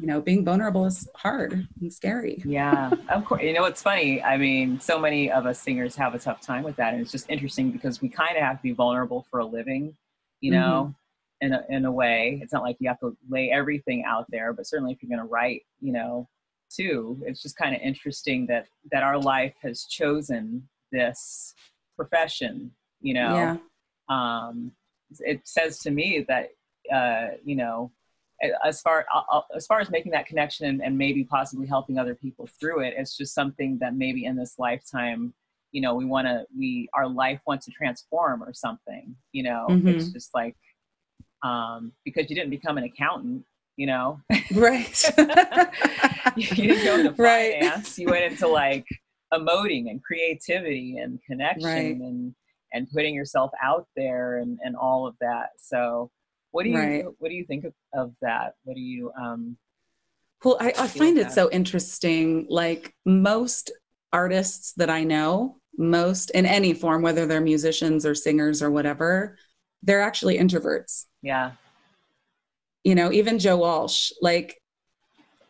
Speaker 1: you know, being vulnerable is hard and scary.
Speaker 2: yeah, of course. You know, it's funny. I mean, so many of us singers have a tough time with that. And it's just interesting because we kind of have to be vulnerable for a living, you know, mm-hmm. In, a, in a way. It's not like you have to lay everything out there, but certainly if you're going to write, you know, too, it's just kind of interesting that, that our life has chosen this profession, you know.
Speaker 1: Yeah.
Speaker 2: Um, it says to me that uh, you know, as far as far as making that connection and, and, maybe possibly helping other people through it, it's just something that maybe in this lifetime, you know, we want to we our life wants to transform or something. You know, mm-hmm. it's just like um, because you didn't become an accountant, you know,
Speaker 1: right? *laughs*
Speaker 2: you, didn't go into *laughs* finance. Right. You went into like emoting and creativity and connection right. and and putting yourself out there and and all of that. So what do you right. what do you think of, of that? What do you um
Speaker 1: well I, I find it that? so interesting. Like most artists that I know, most in any form, whether they're musicians or singers or whatever, they're actually introverts.
Speaker 2: Yeah.
Speaker 1: You know, even Joe Walsh, like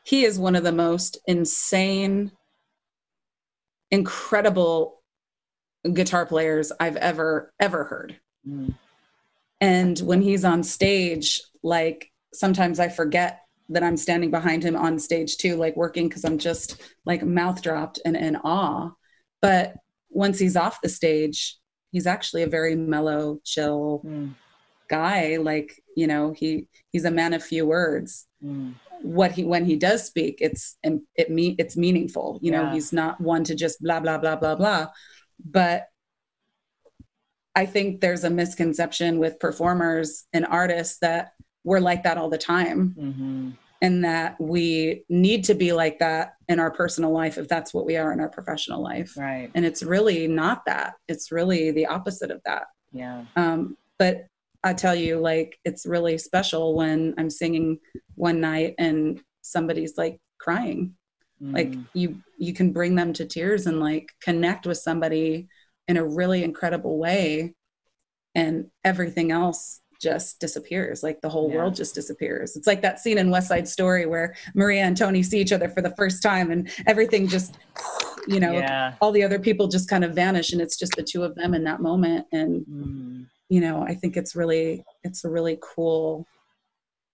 Speaker 1: he is one of the most insane, incredible guitar players I've ever, ever heard. Mm. And when he's on stage, like sometimes I forget that I'm standing behind him on stage too, like working because I'm just like mouth dropped and in awe. But once he's off the stage, he's actually a very mellow, chill mm. guy. Like, you know, he he's a man of few words. Mm. What he when he does speak, it's it me it's meaningful. You yeah. know, he's not one to just blah blah blah blah blah. But I think there's a misconception with performers and artists that we're like that all the time. Mm-hmm. And that we need to be like that in our personal life if that's what we are in our professional life.
Speaker 2: Right.
Speaker 1: And it's really not that. It's really the opposite of that.
Speaker 2: Yeah.
Speaker 1: Um, but I tell you, like, it's really special when I'm singing one night and somebody's like crying. Mm. Like you, you can bring them to tears and like connect with somebody in a really incredible way, and everything else just disappears. Like the whole yeah. world just disappears. It's like that scene in West Side Story where Maria and Tony see each other for the first time and everything just, you know, yeah. all the other people just kind of vanish and it's just the two of them in that moment. And, mm. you know, I think it's really, it's a really cool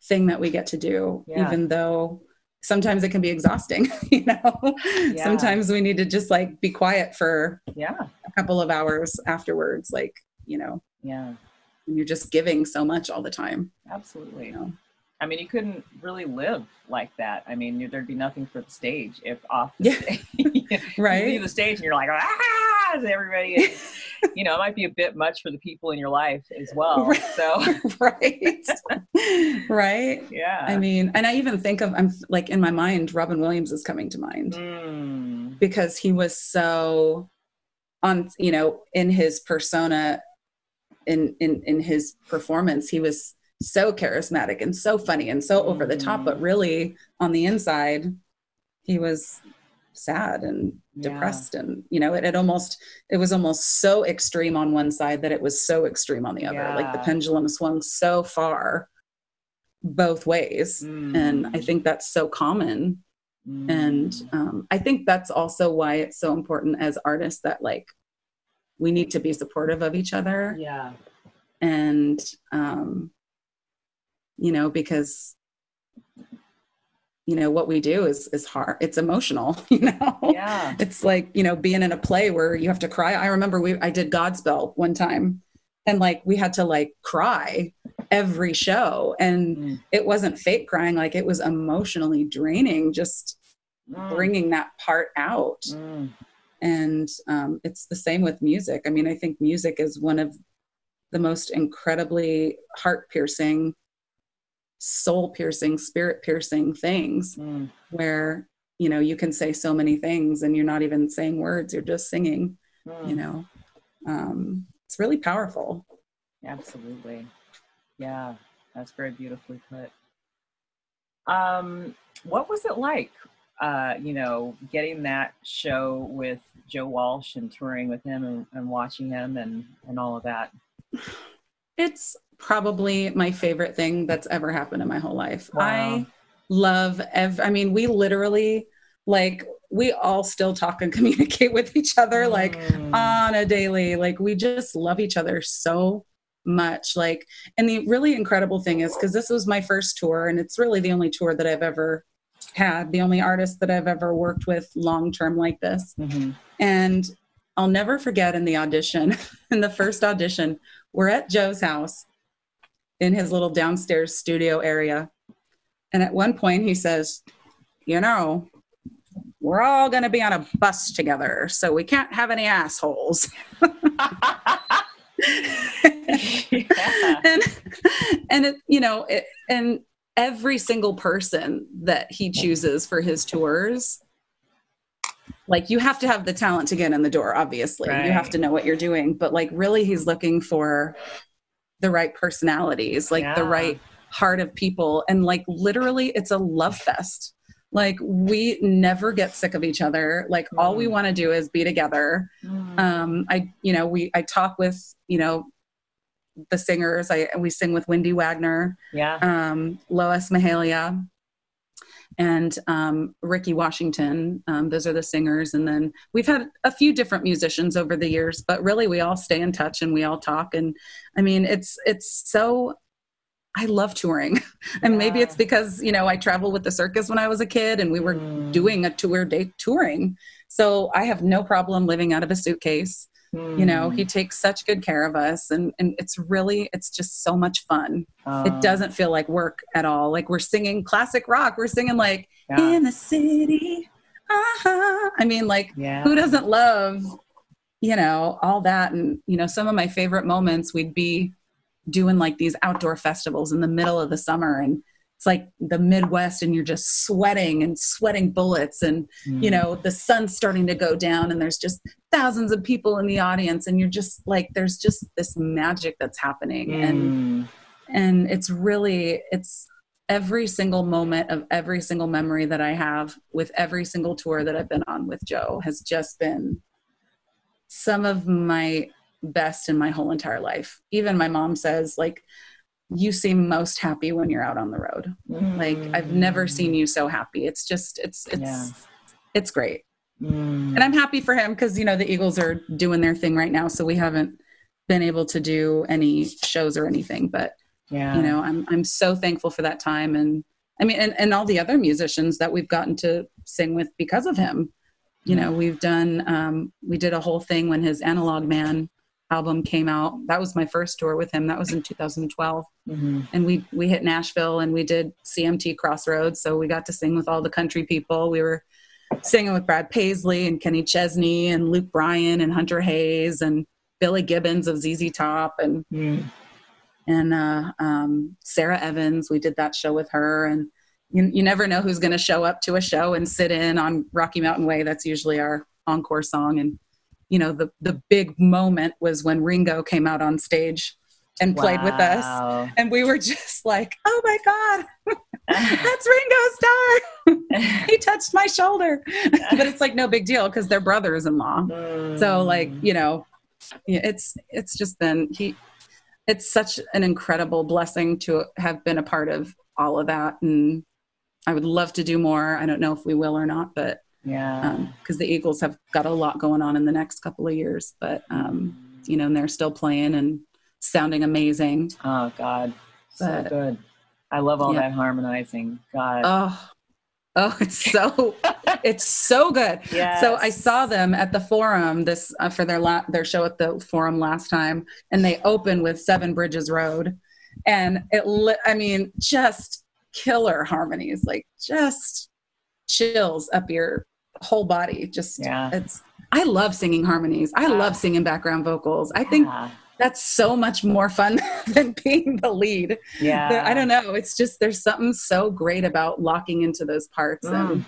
Speaker 1: thing that we get to do, yeah. even though sometimes it can be exhausting, *laughs* you know, sometimes we need to just like be quiet for
Speaker 2: yeah
Speaker 1: a couple of hours afterwards. Like, you know,
Speaker 2: yeah
Speaker 1: and you're just giving so much all the time.
Speaker 2: Absolutely. You know? I mean, you couldn't really live like that. I mean, there'd be nothing for the stage if off the
Speaker 1: yeah. stage. right. *laughs*
Speaker 2: You leave the stage and you're like, ah, everybody. *laughs* you know, it might be a bit much for the people in your life as well. So, *laughs*
Speaker 1: right. right.
Speaker 2: Yeah.
Speaker 1: I mean, and I even think of, I'm like in my mind, Robin Williams is coming to mind mm. because he was so on, you know, in his persona in in in his performance he was so charismatic and so funny and so over the top but mm. really on the inside he was sad and depressed yeah. and you know it, it almost it was almost so extreme on one side that it was so extreme on the other yeah. like the pendulum swung so far both ways mm. and i mm. think that's so common mm. and um, i think that's also why it's so important as artists that like we need to be supportive of each other.
Speaker 2: Yeah.
Speaker 1: And, um, you know, because, you know, what we do is, is hard. It's emotional, *laughs* you know?
Speaker 2: Yeah.
Speaker 1: It's like, you know, being in a play where you have to cry. I remember we, I did Godspell one time and like, we had to like cry every show and mm. it wasn't fake crying. Like it was emotionally draining, just mm. bringing that part out. Mm and um, it's the same with music. I mean i think music is one of the most incredibly heart piercing soul piercing spirit piercing things mm. where you know you can say so many things and you're not even saying words you're just singing mm. you know? Um, it's really powerful.
Speaker 2: Absolutely. Yeah that's very beautifully put. Um, what was it like uh, you know, getting that show with Joe Walsh and touring with him and, and watching him and, and all of that?
Speaker 1: It's probably my favorite thing that's ever happened in my whole life. Wow. I love, ev- I mean, we literally, like, we all still talk and *laughs* communicate with each other like mm. on a daily like we just love each other so much like and the really incredible thing is because this was my first tour and it's really the only tour that i've ever had, the only artist that I've ever worked with long term like this. Mm-hmm. And I'll never forget in the audition, *laughs* in the first audition, we're at Joe's house in his little downstairs studio area. And at one point he says, You know, we're all going to be on a bus together, so we can't have any assholes. *laughs* *laughs* yeah. and and it, you know, it, and every single person that he chooses for his tours like you have to have the talent to get in the door obviously right. you have to know what you're doing but like really he's looking for the right personalities like yeah. the right heart of people and like literally it's a love fest like we never get sick of each other like mm. all we mm. want to do is be together mm. um i you know we i talk with you know the singers. I we sing with Wendy Wagner,
Speaker 2: yeah,
Speaker 1: um, Lois Mahalia, and um, Ricky Washington. Um, those are the singers, and then we've had a few different musicians over the years, but really we all stay in touch and we all talk. And I mean, it's it's so. I love touring, *laughs* and yeah. maybe it's because you know I traveled with the circus when I was a kid, and we were mm. doing a tour day touring. So I have no problem living out of a suitcase Mm. You know, he hmm. takes such good care of us and, and it's really, it's just so much fun. Um, it doesn't feel like work at all. Like we're singing classic rock. We're singing like yeah. in the city. Uh-huh. I mean, like yeah. who doesn't love you know, all that. And, you know, some of my favorite moments, we'd be doing like these outdoor festivals in the middle of the summer. And it's like the Midwest, and you're just sweating and sweating bullets. And, mm. you know, the sun's starting to go down, and there's just thousands of people in the audience. And you're just like, there's just this magic that's happening. Mm. And, and it's really, it's, every single moment of every single memory that I have with every single tour that I've been on with Joe has just been some of my best in my whole entire life. Even my mom says, like, you seem most happy when you're out on the road. Mm. Like I've never seen you so happy. It's just it's it's yeah. it's great. Mm. And I'm happy for him because you know the Eagles are doing their thing right now, so we haven't been able to do any shows or anything. But yeah, you know, I'm I'm so thankful for that time and I mean and, and all the other musicians that we've gotten to sing with because of him you know we've done um, we did a whole thing when his analog man album came out that was my first tour with him that was in 2012 mm-hmm. and we we hit nashville and we did cmt crossroads so we got to sing with all the country people we were singing with brad paisley and kenny chesney and luke bryan and hunter hayes and billy gibbons of zz top and mm. and uh, um, sara evans we did that show with her and you, you never know who's going to show up to a show and sit in on Rocky Mountain Way. That's usually our encore song. And, you know, the, the big moment was when Ringo came out on stage and played wow. with us. And we were just like, oh my God, *laughs* that's Ringo Starr. *laughs* he touched my shoulder. but it's like no big deal because they're brothers in law. Mm. So, like, you know, it's it's just been he it's such an incredible blessing to have been a part of all of that and I would love to do more. I don't know if we will or not, but
Speaker 2: yeah,
Speaker 1: because um, the Eagles have got a lot going on in the next couple of years. But um, you know, and they're still playing and sounding amazing.
Speaker 2: Oh God, so good. I love all yeah. that harmonizing. God.
Speaker 1: Oh, oh, *laughs* it's so it's so good. Yeah. So I saw them at the Forum this uh, for their la- their show at the Forum last time, and they opened with Seven Bridges Road, and it. Li- I mean, just killer harmonies, like just chills up your whole body. Just yeah. it's I love singing harmonies. I love singing background vocals. I think that's so much more fun *laughs* than being the lead.
Speaker 2: Yeah.
Speaker 1: I don't know. It's just there's something so great about locking into those parts mm. and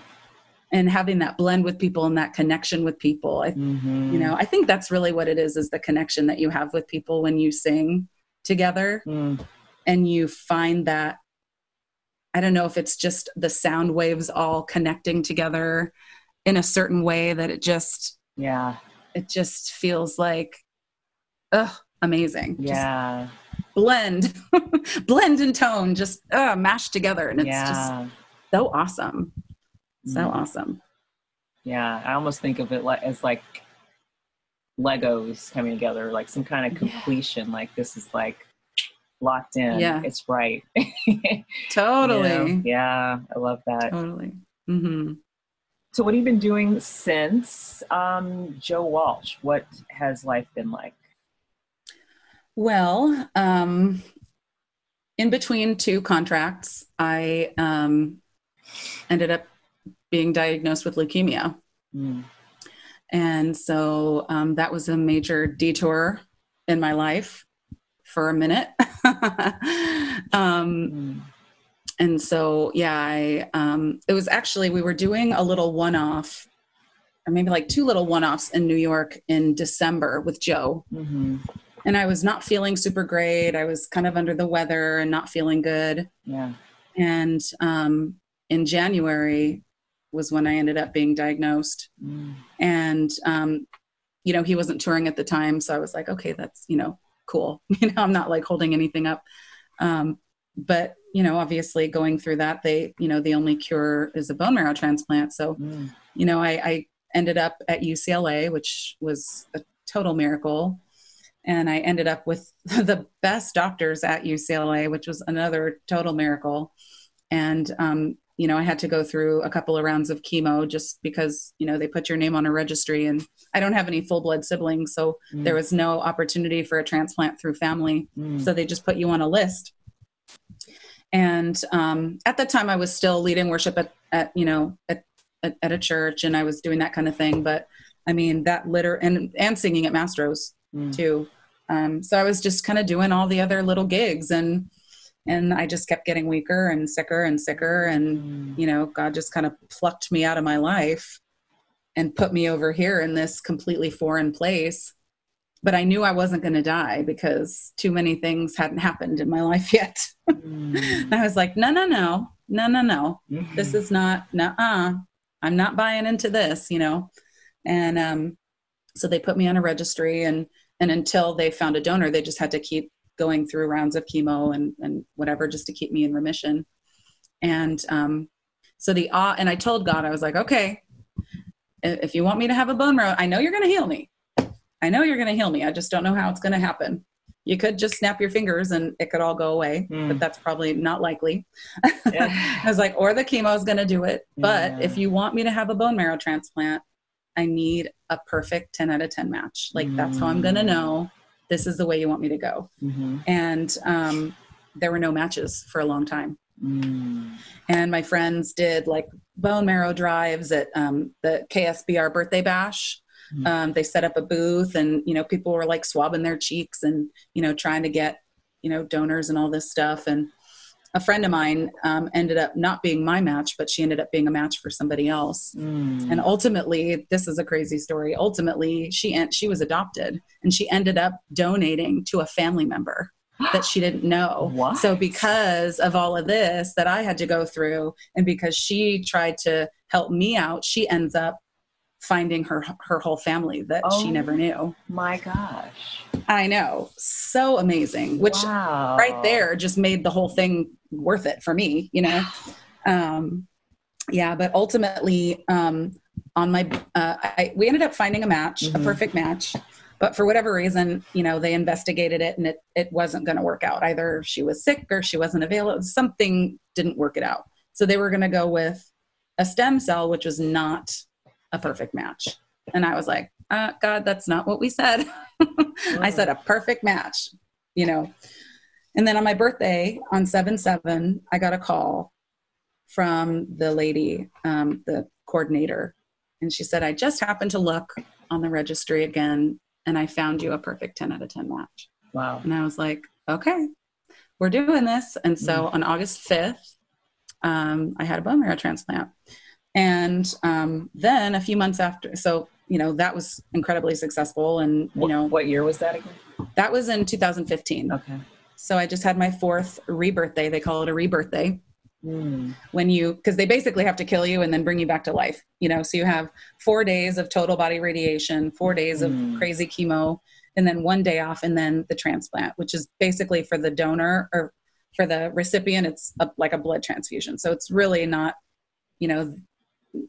Speaker 1: and having that blend with people and that connection with people. I mm-hmm. you know, I think that's really what it is is the connection that you have with people when you sing together. Mm. And you find that I don't know if it's just the sound waves all connecting together in a certain way that it just
Speaker 2: yeah
Speaker 1: it just feels like ugh amazing
Speaker 2: yeah
Speaker 1: just blend *laughs* blend and tone just uh mashed together and it's yeah. just so awesome so mm. awesome
Speaker 2: yeah i almost think of it like as like legos coming together like some kind of completion yeah. like this is like locked in. Yeah. It's right. *laughs*
Speaker 1: totally.
Speaker 2: You know? Yeah. I love that.
Speaker 1: Totally. Mm-hmm.
Speaker 2: So, what have you been doing since um, Joe Walsh? What has life been like?
Speaker 1: Well, um, in between two contracts, I um, ended up being diagnosed with leukemia. Mm. And so um, that was a major detour in my life for a minute. *laughs* um, mm. And so, yeah, I, um, it was actually, we were doing a little one off, or maybe like two little one offs in New York in December with Joe. Mm-hmm. And I was not feeling super great. I was kind of under the weather and not feeling good.
Speaker 2: Yeah.
Speaker 1: And um, in January was when I ended up being diagnosed. Mm. And, um, you know, he wasn't touring at the time. So I was like, okay, that's, you know, cool. *laughs* You know, I'm not like holding anything up. Um, but you know, obviously going through that, they, you know, the only cure is a bone marrow transplant. So, mm. you know, I, I ended up at UCLA, which was a total miracle. And I ended up with *laughs* the best doctors at UCLA, which was another total miracle. And um, you know, I had to go through a couple of rounds of chemo just because, you know, they put your name on a registry and I don't have any full blood siblings. So mm. there was no opportunity for a transplant through family. Mm. So they just put you on a list. And um, at the time I was still leading worship at, at you know, at, at, at, a church and I was doing that kind of thing. But I mean, that litter and and singing at Mastro's
Speaker 3: Mm.
Speaker 1: too. Um, so I was just kind of doing all the other little gigs, and and I just kept getting weaker and sicker and sicker, and
Speaker 3: Mm.
Speaker 1: you know, God just kind of plucked me out of my life and put me over here in this completely foreign place. But I knew I wasn't going to die because too many things hadn't happened in my *laughs* life yet.
Speaker 3: Mm. *laughs*
Speaker 1: I was like, no, no, no, no, no, no. This is not, uh I'm not buying into this, you know? And um, so they put me on a registry and, and until they found a donor, they just had to keep going through rounds of chemo and, and whatever, just to keep me in remission. And um, so the, uh, and I told God, I was like, okay, if you want me to have a bone marrow, I know you're going to heal me. I know you're going to heal me. I just don't know how it's going to happen. You could just snap your fingers and it could all go away,
Speaker 3: Mm.
Speaker 1: but that's probably not likely.
Speaker 3: Yeah. *laughs*
Speaker 1: I was like, or the chemo is going to do it. But
Speaker 3: Yeah.
Speaker 1: if you want me to have a bone marrow transplant, I need a perfect 10 out of 10 match. Like, that's how I'm going to
Speaker 3: Mm.
Speaker 1: know this is the way you want me to go.
Speaker 3: Mhm.
Speaker 1: And um, there were no matches for a long time.
Speaker 3: Mm.
Speaker 1: And my friends did like bone marrow drives at um, the KSBR birthday bash.
Speaker 3: Mhm.
Speaker 1: Um, they set up a booth, and you know, people were like swabbing their cheeks and you know, trying to get you know donors and all this stuff. And a friend of mine um, ended up not being my match, but she ended up being a match for somebody else.
Speaker 3: Mm.
Speaker 1: And ultimately, this is a crazy story. Ultimately, she en- she was adopted, and she ended up donating to a family member *gasps* that she didn't know.
Speaker 3: What?
Speaker 1: So because of all of this that I had to go through, and because she tried to help me out, she ends up finding her her whole family that
Speaker 3: Oh.
Speaker 1: she never knew.
Speaker 3: My gosh.
Speaker 1: I know, so amazing. Which
Speaker 3: wow.
Speaker 1: right there just made the whole thing worth it for me. You know, *sighs* um, yeah. But ultimately, um, on my uh, I, we ended up finding a match, a
Speaker 3: Mhm.
Speaker 1: perfect match. But for whatever reason, you know, they investigated it and it, it wasn't going to work out. Either she was sick or she wasn't available. Something didn't work it out. So they were going to go with a stem cell, which was not a perfect match. And I was like, uh, God, that's not what we said. *laughs* I said a perfect match, you know. And then on my birthday on 7 7, I got a call from the lady, um, the coordinator. And she said, I just happened to look on the registry again and I found you a perfect 10 out of 10 match.
Speaker 3: Wow.
Speaker 1: And I was like, okay, we're doing this. And so on August 5th, um, I had a bone marrow transplant. And um, then a few months after, so, you know, that was incredibly successful. And, you know,
Speaker 3: what year was that again?
Speaker 1: that was in 2015.
Speaker 3: Okay.
Speaker 1: So I just had my fourth rebirthday. They call it a rebirthday
Speaker 3: Mm.
Speaker 1: when you, because they basically have to kill you and then bring you back to life. You know, so you have four days of total body radiation, four days of
Speaker 3: Mm.
Speaker 1: crazy chemo, and then one day off, and then the transplant, which is basically for the donor or for the recipient, it's a, like a blood transfusion. So it's really not, you know,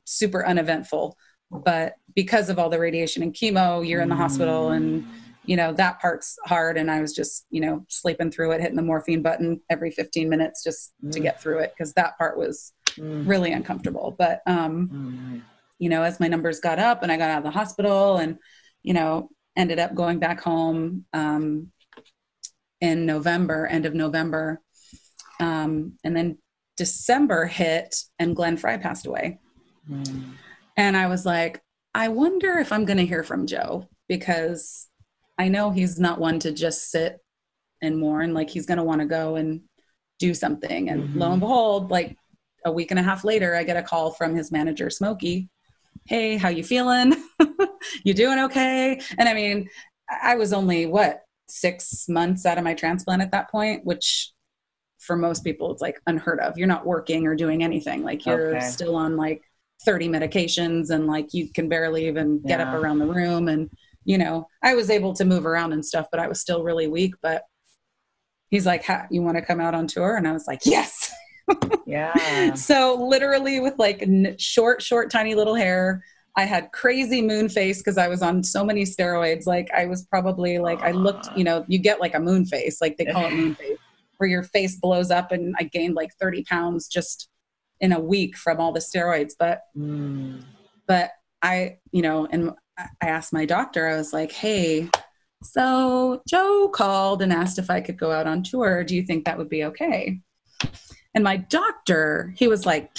Speaker 1: super uneventful. But because of all the radiation and chemo, you're in the hospital and you know that part's hard and i was just you know sleeping through it hitting the morphine button every 15 minutes just to
Speaker 3: Mm.
Speaker 1: get through it because that part was
Speaker 3: Mm.
Speaker 1: really uncomfortable but um
Speaker 3: Mm.
Speaker 1: you know as my numbers got up and i got out of the hospital and you know ended up going back home um in november end of november um and then december hit and glenn frey passed away
Speaker 3: Mm.
Speaker 1: and I was like, I wonder if I'm going to hear from Joe because I know he's not one to just sit and mourn. Like he's going to want to go and do something. And lo and behold, like a week and a half later, I get a call from his manager, Smokey. Hey, how you feeling? *laughs* you doing okay? And I mean, I was only what six months out of my transplant at that point, which for most people it's like unheard of. You're not working or doing anything. Like you're
Speaker 3: Okay.
Speaker 1: still on like 30 medications and like you can barely even get up around the room. And you know i was able to move around and stuff but i was still really weak. But he's like "Ha- you want to come out on tour? And i was like yes. *laughs*
Speaker 3: Yeah.
Speaker 1: so literally with like n- short short tiny little hair i had crazy moon face because i was on so many steroids. Like i was probably like i looked you know you get like a moon face like they call it moon *laughs* face where your face blows up and i gained like 30 pounds just in a week from all the steroids but
Speaker 3: Mm.
Speaker 1: but I, you know, and I asked my doctor, I was like, hey, so Joe called and asked if I could go out on tour. Do you think that would be okay? And my doctor, he was like,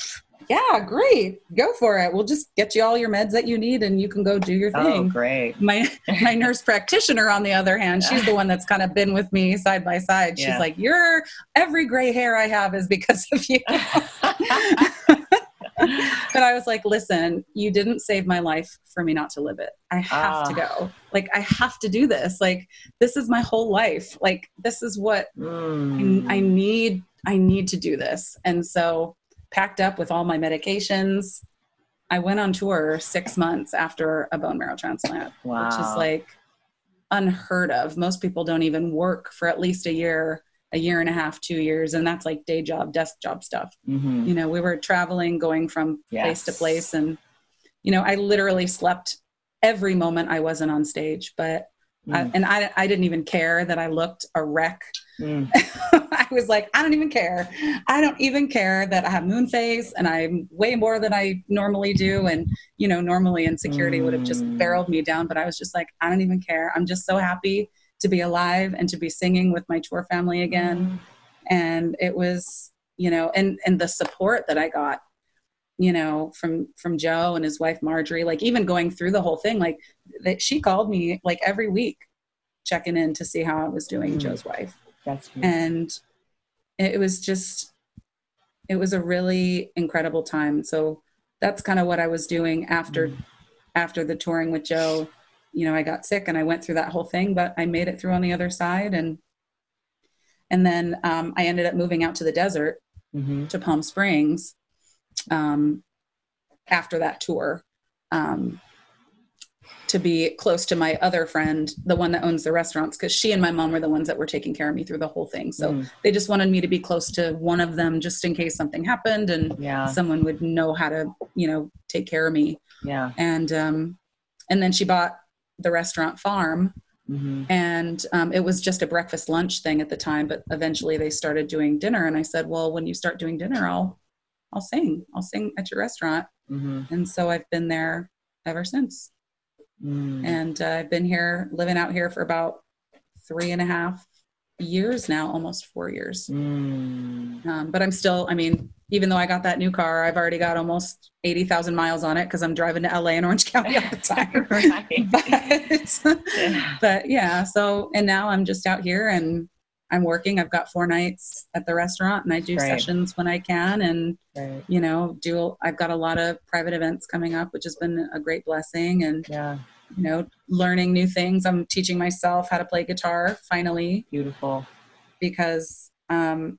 Speaker 1: yeah, great. Go for it. We'll just get you all your meds that you need and you can go do your thing.
Speaker 3: Oh,
Speaker 1: thing.
Speaker 3: great.
Speaker 1: my *laughs* my nurse practitioner on the other hand she's the one that's kind of been with me side by side she's
Speaker 3: Yeah.
Speaker 1: like your every gray hair i have is because of you *laughs* but i was like listen you didn't save my life for me not to live it i have to
Speaker 3: Ah.
Speaker 1: go like i have to do this like this is my whole life like this is what
Speaker 3: Mm.
Speaker 1: I need I need to do this. And so packed up with all my medications. I went on tour 6 months after a bone marrow transplant,
Speaker 3: wow.
Speaker 1: which is like unheard of. Most people don't even work for at least a year, a year and a half, 2 years and that's like day job, desk job stuff.
Speaker 3: Mhm.
Speaker 1: You know, we were traveling going from place to place and you know, I literally slept every moment I wasn't on stage, but I,
Speaker 3: Mm.
Speaker 1: and I, I didn't even care that I looked a wreck
Speaker 3: Mm. *laughs*
Speaker 1: I was like, I don't even care. I don't even care that I have moon phase and I'm way more than I normally do. And, you know, normally insecurity would have just
Speaker 3: Mm.
Speaker 1: barreled me down, but I was just like, I don't even care. I'm just so happy to be alive and to be singing with my tour family again. And it was, you know, and, and the support that I got, you know, from, from Joe and his wife, Marjorie, like even going through the whole thing, like that she called me like every week checking in to see how I was doing,
Speaker 3: Mm.
Speaker 1: Joe's wife
Speaker 3: That's huge.
Speaker 1: and it was just it was a really incredible time so that's kind of what i was doing after
Speaker 3: Mm.
Speaker 1: after the touring with joe you know i got sick and i went through that whole thing but i made it through on the other side and and then um, i ended up moving out to the desert
Speaker 3: Mhm.
Speaker 1: to palm springs um, after that tour um, to be close to my other friend the one that owns the restaurants because she and my mom were the ones that were taking care of me through the whole thing. So
Speaker 3: Mm.
Speaker 1: they just wanted me to be close to one of them just in case something happened and
Speaker 3: yeah.
Speaker 1: someone would know how to you know take care of me.
Speaker 3: Yeah.
Speaker 1: and um and then she bought the restaurant farm
Speaker 3: hmm
Speaker 1: and um, it was just a breakfast lunch thing at the time but eventually they started doing dinner and i said well when you start doing dinner i'll i'll sing. I'll sing at your restaurant.
Speaker 3: Hmm
Speaker 1: and so i've been there ever since
Speaker 3: Mm.
Speaker 1: and uh, i've been here living out here for about three and a half years now almost four years
Speaker 3: Mm.
Speaker 1: um, but i'm still i mean even though i got that new car i've already got almost 80000 miles on it because i'm driving to la and orange county all the *laughs* time *laughs* but,
Speaker 3: Yeah.
Speaker 1: but yeah so and now i'm just out here and i'm working i've got four nights at the restaurant and i do
Speaker 3: Great.
Speaker 1: sessions when i can and
Speaker 3: Right.
Speaker 1: you know do i've got a lot of private events coming up which has been a great blessing and
Speaker 3: Yeah.
Speaker 1: You know learning new things i'm teaching myself how to play guitar finally
Speaker 3: Beautiful.
Speaker 1: because um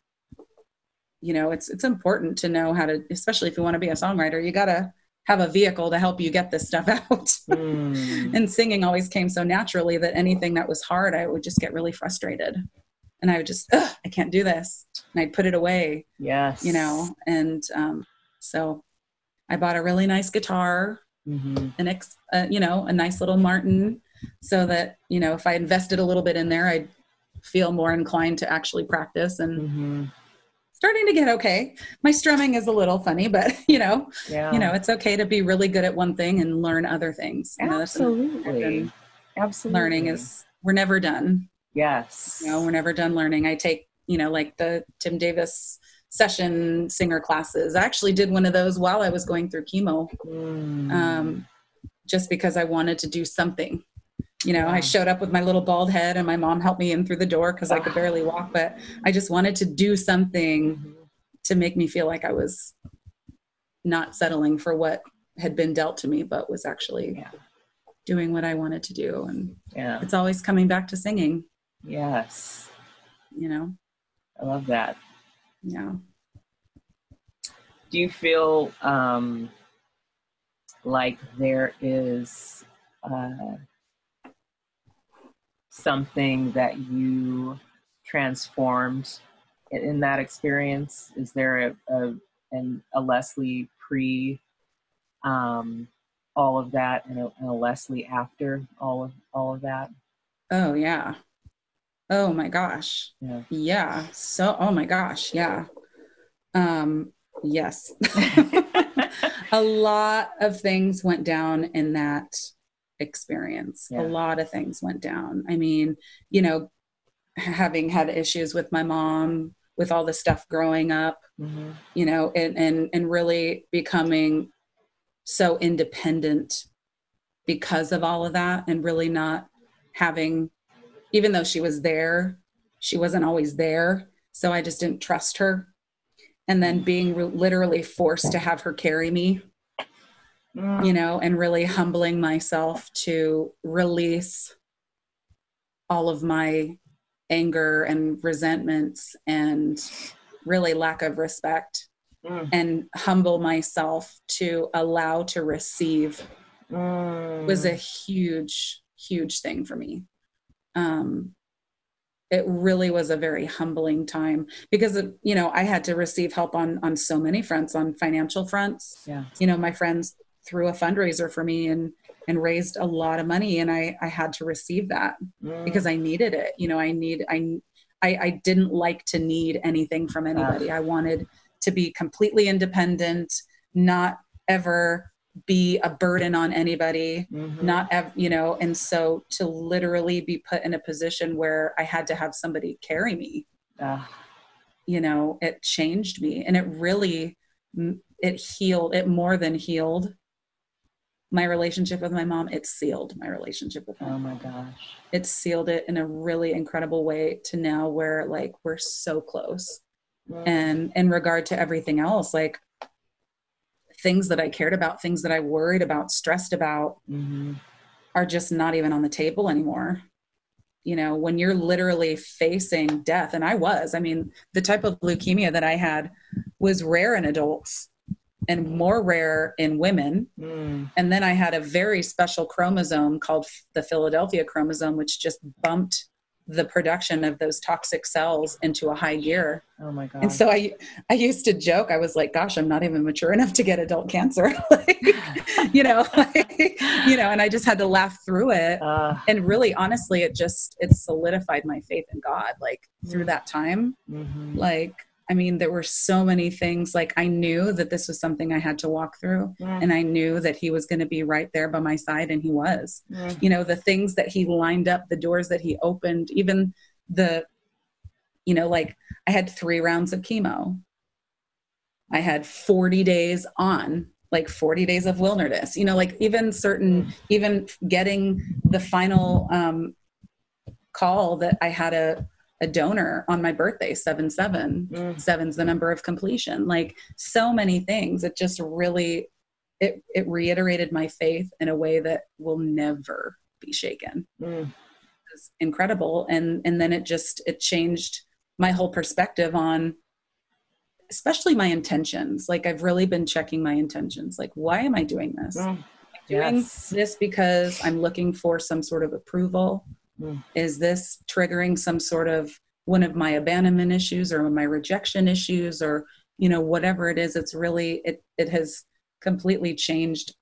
Speaker 1: you know it's it's important to know how to especially if you want to be a songwriter you got to have a vehicle to help you get this stuff *laughs* out
Speaker 3: Mm.
Speaker 1: and singing always came so naturally that anything that was hard i would just get really frustrated and i would just i can't do this and i'd put it away
Speaker 3: yes.
Speaker 1: you know and um so i bought a really nice guitar
Speaker 3: hmm
Speaker 1: an ex uh, you know a nice little martin so that you know if i invested a little bit in there i'd feel more inclined to actually practice and
Speaker 3: hmm
Speaker 1: starting to get okay my strumming is a little funny but *laughs* you know
Speaker 3: Yeah.
Speaker 1: you know it's okay to be really good at one thing and learn other things you know, that's another thing I've
Speaker 3: absolutely.
Speaker 1: been
Speaker 3: Absolutely.
Speaker 1: learning is we're never done
Speaker 3: yes.
Speaker 1: you know we're never done learning i take you know like the tim davis session singer classes i actually did one of those while i was going through chemo
Speaker 3: Mm.
Speaker 1: um, just because I wanted to do something. You know, I showed up with my little bald head, and my mom helped me in through the door because I could barely *sighs* walk. But I just wanted to do something
Speaker 3: Mhm.
Speaker 1: to make me feel like I was not settling for what had been dealt to me, but was actually
Speaker 3: Yeah.
Speaker 1: doing what I wanted to do. And
Speaker 3: Yeah.
Speaker 1: it's always coming back to singing.
Speaker 3: Yes.
Speaker 1: You know,
Speaker 3: I love that.
Speaker 1: Yeah.
Speaker 3: Do you feel um, like there is uh, something that you transformed in, in that experience? Is there a, a, an, a Leslie pre um, all of that and a, and a Leslie after all of all of that?
Speaker 1: Oh yeah. Oh my gosh.
Speaker 3: Yeah.
Speaker 1: Yeah. So. Oh my gosh. Yeah. Um. Yes. *laughs* a lot of things went down in that experience.
Speaker 3: Yeah.
Speaker 1: A lot of things went down. I mean, you know, having had issues with my mom, with all the stuff growing up,
Speaker 3: Mm-hmm.
Speaker 1: you know, and and and really becoming so independent because of all of that and really not having even though she was there, she wasn't always there, so I just didn't trust her. And then being re- literally forced to have her carry me
Speaker 3: Mm.
Speaker 1: you know, and really humbling myself to release all of my anger and resentments and really lack of respect
Speaker 3: Mm.
Speaker 1: and humble myself to allow to receive
Speaker 3: Mm.
Speaker 1: was a huge huge thing for me um it really was a very humbling time because you know i had to receive help on on so many fronts on financial fronts
Speaker 3: yeah.
Speaker 1: you know my friends threw a fundraiser for me and and raised a lot of money and i i had to receive that
Speaker 3: Mm.
Speaker 1: because i needed it you know i need i i, I didn't like to need anything from anybody i wanted to be completely independent not ever be a burden on anybody
Speaker 3: Mhm.
Speaker 1: not ev- you know and so to literally be put in a position where i had to have somebody carry me
Speaker 3: Ah,
Speaker 1: you know it changed me. And it really it healed it more than healed my relationship with my mom. It sealed my relationship with her oh
Speaker 3: my gosh.
Speaker 1: it sealed it in a really incredible way to now where like we're so close. And in regard to everything else like things that i cared about things that i worried about stressed about
Speaker 3: Mhm.
Speaker 1: are just not even on the table anymore. You know, when you're literally facing death, and I was, I mean, the type of leukemia that I had was rare in adults and more rare in women.
Speaker 3: Mm.
Speaker 1: And then I had a very special chromosome called the Philadelphia chromosome, which just bumped the production of those toxic cells into a high gear.
Speaker 3: Oh my god.
Speaker 1: And so I I used to joke, I was like, gosh, I'm not even mature enough to get adult cancer. *laughs* like, *laughs* you know, like, you know, and I just had to laugh through it.
Speaker 3: Uh,
Speaker 1: And really honestly, it just it solidified my faith in God like through that time.
Speaker 3: mhm.
Speaker 1: Like I mean, there were so many things like I knew that this was something I had to walk through
Speaker 3: Mm.
Speaker 1: and I knew that he was going to be right there by my side and he was
Speaker 3: Mm.
Speaker 1: you know the things that he lined up the doors that he opened even the you know like i had three rounds of chemo i had 40 days on like 40 days of wilderness you know like even certain even getting the final um call that i had a a donor on my birthday seven seven
Speaker 3: Mm.
Speaker 1: seven's the number of completion like so many things it just really it it reiterated my faith in a way that will never be shaken
Speaker 3: Mm.
Speaker 1: it was incredible and and then it just it changed my whole perspective on especially my intentions like i've really been checking my intentions like why am i doing this
Speaker 3: Mm.
Speaker 1: doing
Speaker 3: Yes.
Speaker 1: this because I'm looking for some sort of approval?
Speaker 3: Mm.
Speaker 1: Is this triggering some sort of one of my abandonment issues or my rejection issues or you know whatever it is it's really it it has completely changed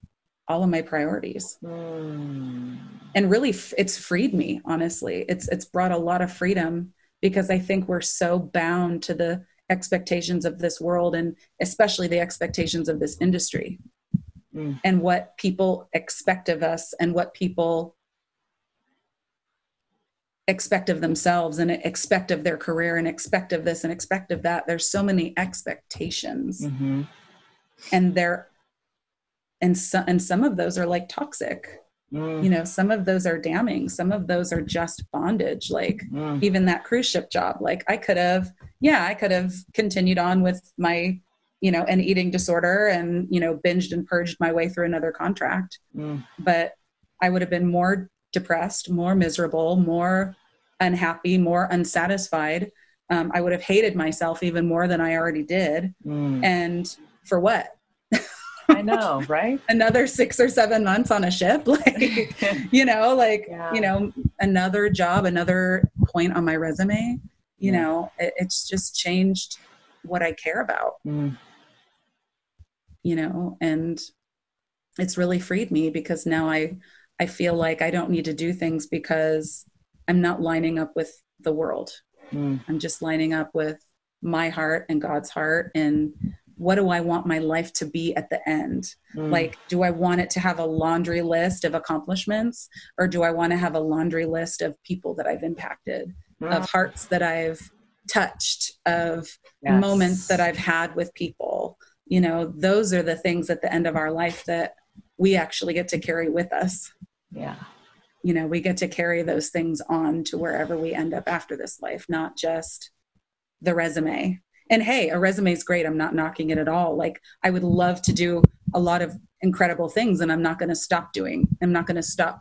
Speaker 1: all of my priorities
Speaker 3: Mm.
Speaker 1: and really f- it's freed me honestly it's it's brought a lot of freedom because i think we're so bound to the expectations of this world and especially the expectations of this industry
Speaker 3: Mm.
Speaker 1: and what people expect of us and what people expect of themselves and expect of their career and expect of this and expect of that there's so many expectations
Speaker 3: Mhm.
Speaker 1: and they're and some and some of those are like toxic
Speaker 3: Mm.
Speaker 1: you know some of those are damning some of those are just bondage like
Speaker 3: Mm.
Speaker 1: even that cruise ship job like i could have yeah i could have continued on with my you know an eating disorder and you know binged and purged my way through another contract
Speaker 3: Mm.
Speaker 1: but i would have been more depressed more miserable more unhappy more unsatisfied um, i would have hated myself even more than i already did
Speaker 3: Mm.
Speaker 1: and for what
Speaker 3: I know, *laughs* right?
Speaker 1: another six or seven months on a ship *laughs* like *laughs* you know like
Speaker 3: Yeah.
Speaker 1: you know another job another point on my resume you
Speaker 3: Yeah.
Speaker 1: know it, it's just changed what i care about
Speaker 3: Mm.
Speaker 1: you know and it's really freed me because now i i feel like i don't need to do things because i'm not lining up with the world
Speaker 3: Mm.
Speaker 1: i'm just lining up with my heart and god's heart and what do i want my life to be at the end
Speaker 3: Mm.
Speaker 1: like do i want it to have a laundry list of accomplishments or do i want to have a laundry list of people that i've impacted
Speaker 3: Mm.
Speaker 1: of hearts that i've touched of
Speaker 2: Yes.
Speaker 1: moments that I've had with people. You know, those are the things at the end of our life that we actually get to carry with us.
Speaker 2: Yeah.
Speaker 1: You know, we get to carry those things on to wherever we end up after this life, not just the resume. And hey, a resume is great. I'm not knocking it at all. Like, I would love to do a lot of incredible things, and I'm not going to stop doing. I'm not going to stop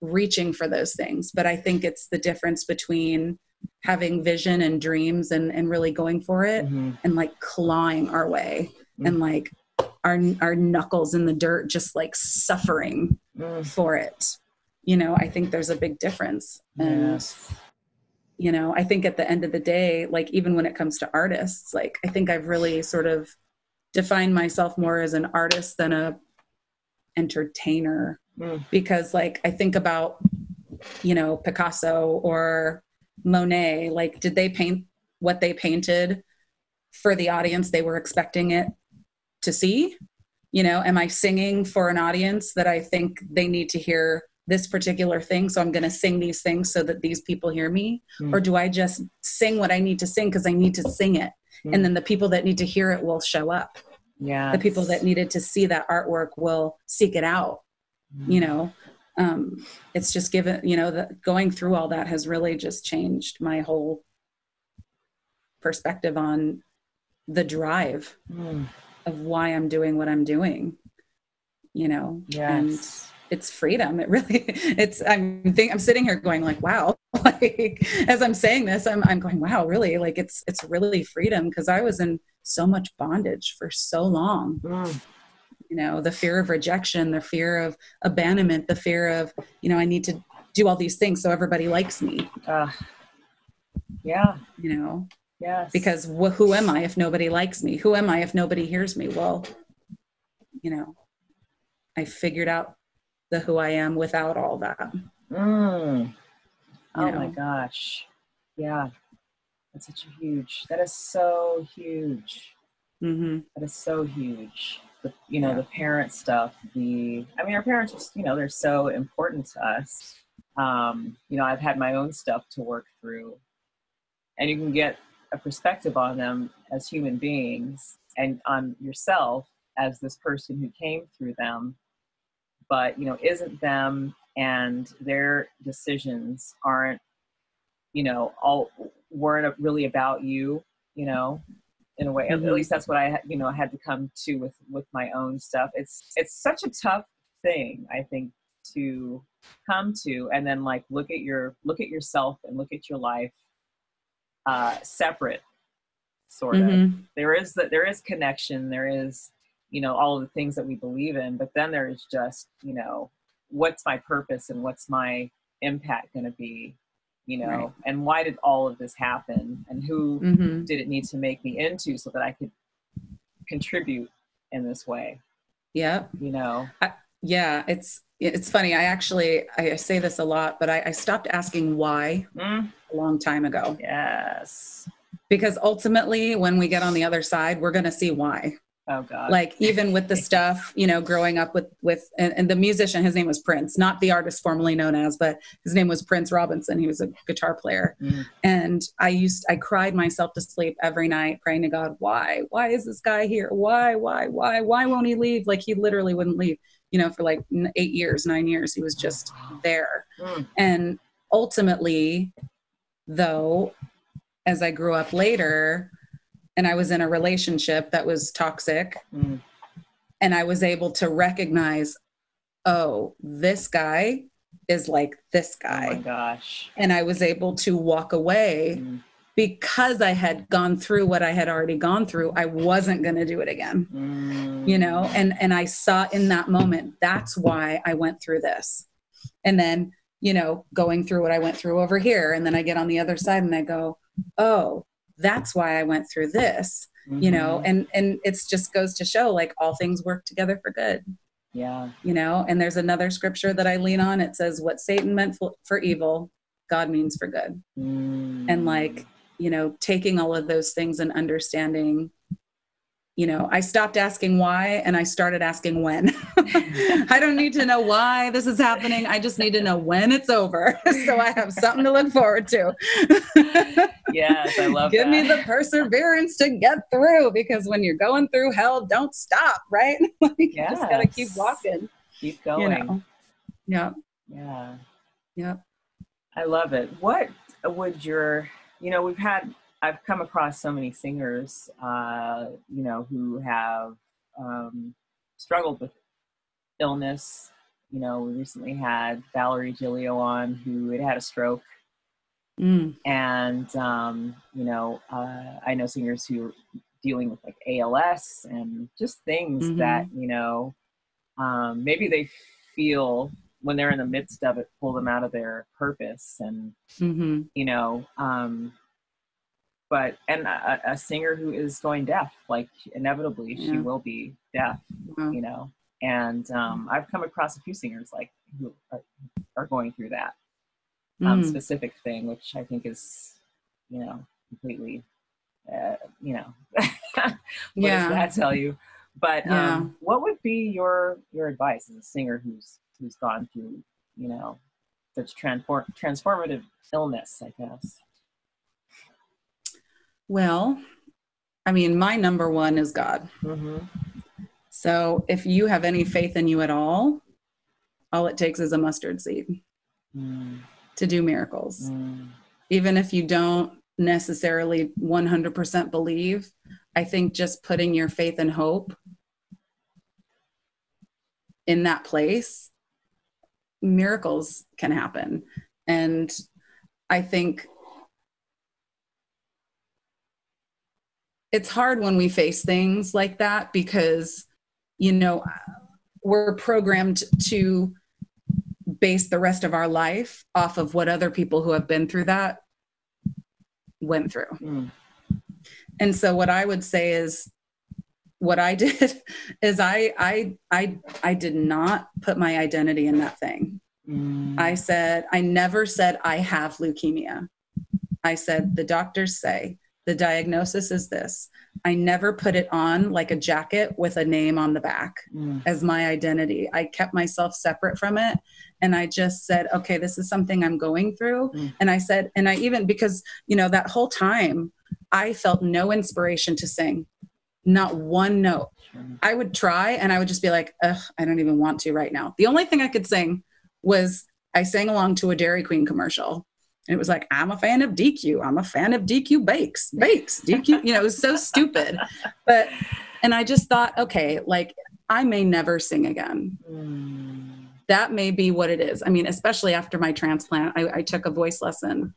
Speaker 1: reaching for those things. But I think it's the difference between having vision and dreams and, and really going for it
Speaker 2: Mhm.
Speaker 1: and like clawing our way
Speaker 2: Mm.
Speaker 1: and like our our knuckles in the dirt just like suffering
Speaker 2: Mm.
Speaker 1: for it you know i think there's a big difference and
Speaker 2: Yes.
Speaker 1: you know i think at the end of the day like even when it comes to artists like i think i've really sort of defined myself more as an artist than a entertainer
Speaker 2: Mm.
Speaker 1: because like i think about you know picasso or monet like did they paint what they painted for the audience they were expecting it to see you know am i singing for an audience that i think they need to hear this particular thing so i'm going to sing these things so that these people hear me
Speaker 2: Mm.
Speaker 1: or do i just sing what i need to sing because i need to sing it
Speaker 2: Mm.
Speaker 1: and then the people that need to hear it will show up
Speaker 2: Yeah.
Speaker 1: the people that needed to see that artwork will seek it out you know um, it's just given you know that going through all that has really just changed my whole perspective on the drive
Speaker 2: Mm.
Speaker 1: of why i'm doing what i'm doing you know and
Speaker 2: Yes.
Speaker 1: It's freedom it really *laughs* it's i'm think i'm sitting here going like wow *laughs* like as i'm saying this i'm, I'm going wow really like it's it's really freedom because i was in so much bondage for so long
Speaker 2: Mm.
Speaker 1: you know the fear of rejection the fear of abandonment the fear of you know i need to do all these things so everybody likes me
Speaker 2: Ah. yeah.
Speaker 1: you know
Speaker 2: Yes.
Speaker 1: because wh- who am i if nobody likes me who am i if nobody hears me well you know i figured out the who i am without all that
Speaker 2: Mm. Oh
Speaker 1: You
Speaker 2: my gosh. Yeah. That's such a huge. That is so huge.
Speaker 1: hmm
Speaker 2: That is so huge. The you know
Speaker 1: Yeah.
Speaker 2: the parent stuff. The I mean our parents just you know they're so important to us. Um, you know I've had my own stuff to work through, and you can get a perspective on them as human beings and on yourself as this person who came through them, but you know isn't them and their decisions aren't you know all weren't really about you you know in a way at
Speaker 1: Mhm.
Speaker 2: least that's what i you know had to come to with with my own stuff it's it's such a tough thing i think to come to and then like look at your look at yourself and look at your life uh separate sort of
Speaker 1: Mhm.
Speaker 2: there is that there is connection there is you know all of the things that we believe in but then there is just you know what's my purpose and what's my impact going to be you know?
Speaker 1: Right.
Speaker 2: and why did all of this happen? And who
Speaker 1: Mhm.
Speaker 2: did it need to make me into so that i could contribute in this way?
Speaker 1: Yeah
Speaker 2: you know?
Speaker 1: Yeah it's it's funny. I actually i say this a lot but i, I stopped asking why
Speaker 2: Mm,
Speaker 1: a long time ago.
Speaker 2: Yes.
Speaker 1: Because ultimately when we get on the other side we're going to see why
Speaker 2: oh god.
Speaker 1: Like even with the stuff you know growing up with with and, and the musician his name was prince not the artist formerly known as but his name was prince robinson. He was a guitar player.
Speaker 2: Mm,
Speaker 1: and i used i cried myself to sleep every night praying to god why? Why is this guy here? Why why why why won't he leave? Like he literally wouldn't leave you know for like eight years nine years. He was just there.
Speaker 2: Mm,
Speaker 1: and ultimately, though, as I grew up later and I was in a relationship that was toxic,
Speaker 2: mm,
Speaker 1: and I was able to recognize, oh, this guy is like this guy.
Speaker 2: oh my gosh.
Speaker 1: And I was able to walk away
Speaker 2: Mm,
Speaker 1: because I had gone through what I had already gone through. I wasn't going to do it again.
Speaker 2: Mm,
Speaker 1: you know and and i saw in that moment that's why i went through this. And then you know going through what i went through over here. And then i get on the other side and i go oh that's why i went through this you know
Speaker 2: mhm.
Speaker 1: and and it's just goes to show like all things work together for good
Speaker 2: yeah
Speaker 1: you know and there's another scripture that i lean on it says what satan meant for, for evil god means for good
Speaker 2: Mm.
Speaker 1: and like you know taking all of those things and understanding you know, I stopped asking why and I started asking when. *laughs* I don't need to know why this is happening. I just need to know when it's over. *laughs* so I have something to look forward to. *laughs*
Speaker 2: yes, I love it.
Speaker 1: Give
Speaker 2: that.
Speaker 1: me the perseverance to get through because when you're going through hell, don't stop, right? like, You just got to keep walking.
Speaker 2: Keep going.
Speaker 1: You know? Yeah.
Speaker 2: Yeah.
Speaker 1: Yeah.
Speaker 2: I love it. What would your, you know, we've had, I've come across so many singers, uh, you know, who have um, struggled with illness. You know, we recently had Valerie Gilio on who had had a stroke.
Speaker 1: Mm.
Speaker 2: And, um, you know, uh, I know singers who are dealing with like ALS and just things
Speaker 1: Mhm.
Speaker 2: that, you know, um, maybe they feel when they're in the midst of it, pull them out of their purpose and
Speaker 1: hmm
Speaker 2: you know um but and a, a singer who is going deaf like inevitably she will be deaf
Speaker 1: Wow.
Speaker 2: you know and um i've come across a few singers like who are, are going through that um
Speaker 1: Mm.
Speaker 2: specific thing which i think is you know completely uh, you know *laughs* what
Speaker 1: Yeah.
Speaker 2: does that tell you but
Speaker 1: Yeah.
Speaker 2: um what would be your your advice as a singer who's who's gone through you know such transform transformative illness i guess
Speaker 1: Well, I mean, my number one is God.
Speaker 2: mm-hmm.
Speaker 1: So if you have any faith in you at all, all it takes is a mustard seed
Speaker 2: Mm,
Speaker 1: to do miracles.
Speaker 2: mm,
Speaker 1: Even if you don't necessarily 100% believe, I think just putting your faith and hope in that place, miracles can happen. And I think it's hard when we face things like that because, you know, we're programmed to base the rest of our life off of what other people who have been through that went through.
Speaker 2: mm,
Speaker 1: And so what I would say is what I *laughs* did is I I I I did not put my identity in that thing.
Speaker 2: mm,
Speaker 1: I said I never said I have leukemia. I said the doctors say the diagnosis is this. I never put it on like a jacket with a name on the back
Speaker 2: mm,
Speaker 1: as my identity. I kept myself separate from it. And I just said, okay, this is something I'm going through.
Speaker 2: Mm.
Speaker 1: And I said, and I even, because, you know, that whole time I felt no inspiration to sing, not one note. I would try and I would just be like, ugh, I don't even want to right now. The only thing I could sing was I sang along to a Dairy Queen commercial. And it was like, I'm a fan of DQ. I'm a fan of DQ bakes, bakes, DQ. You know, it was so stupid. *laughs* But, and I just thought, okay, like I may never sing again.
Speaker 2: Mm,
Speaker 1: That may be what it is. I mean, especially after my transplant, I, I took a voice lesson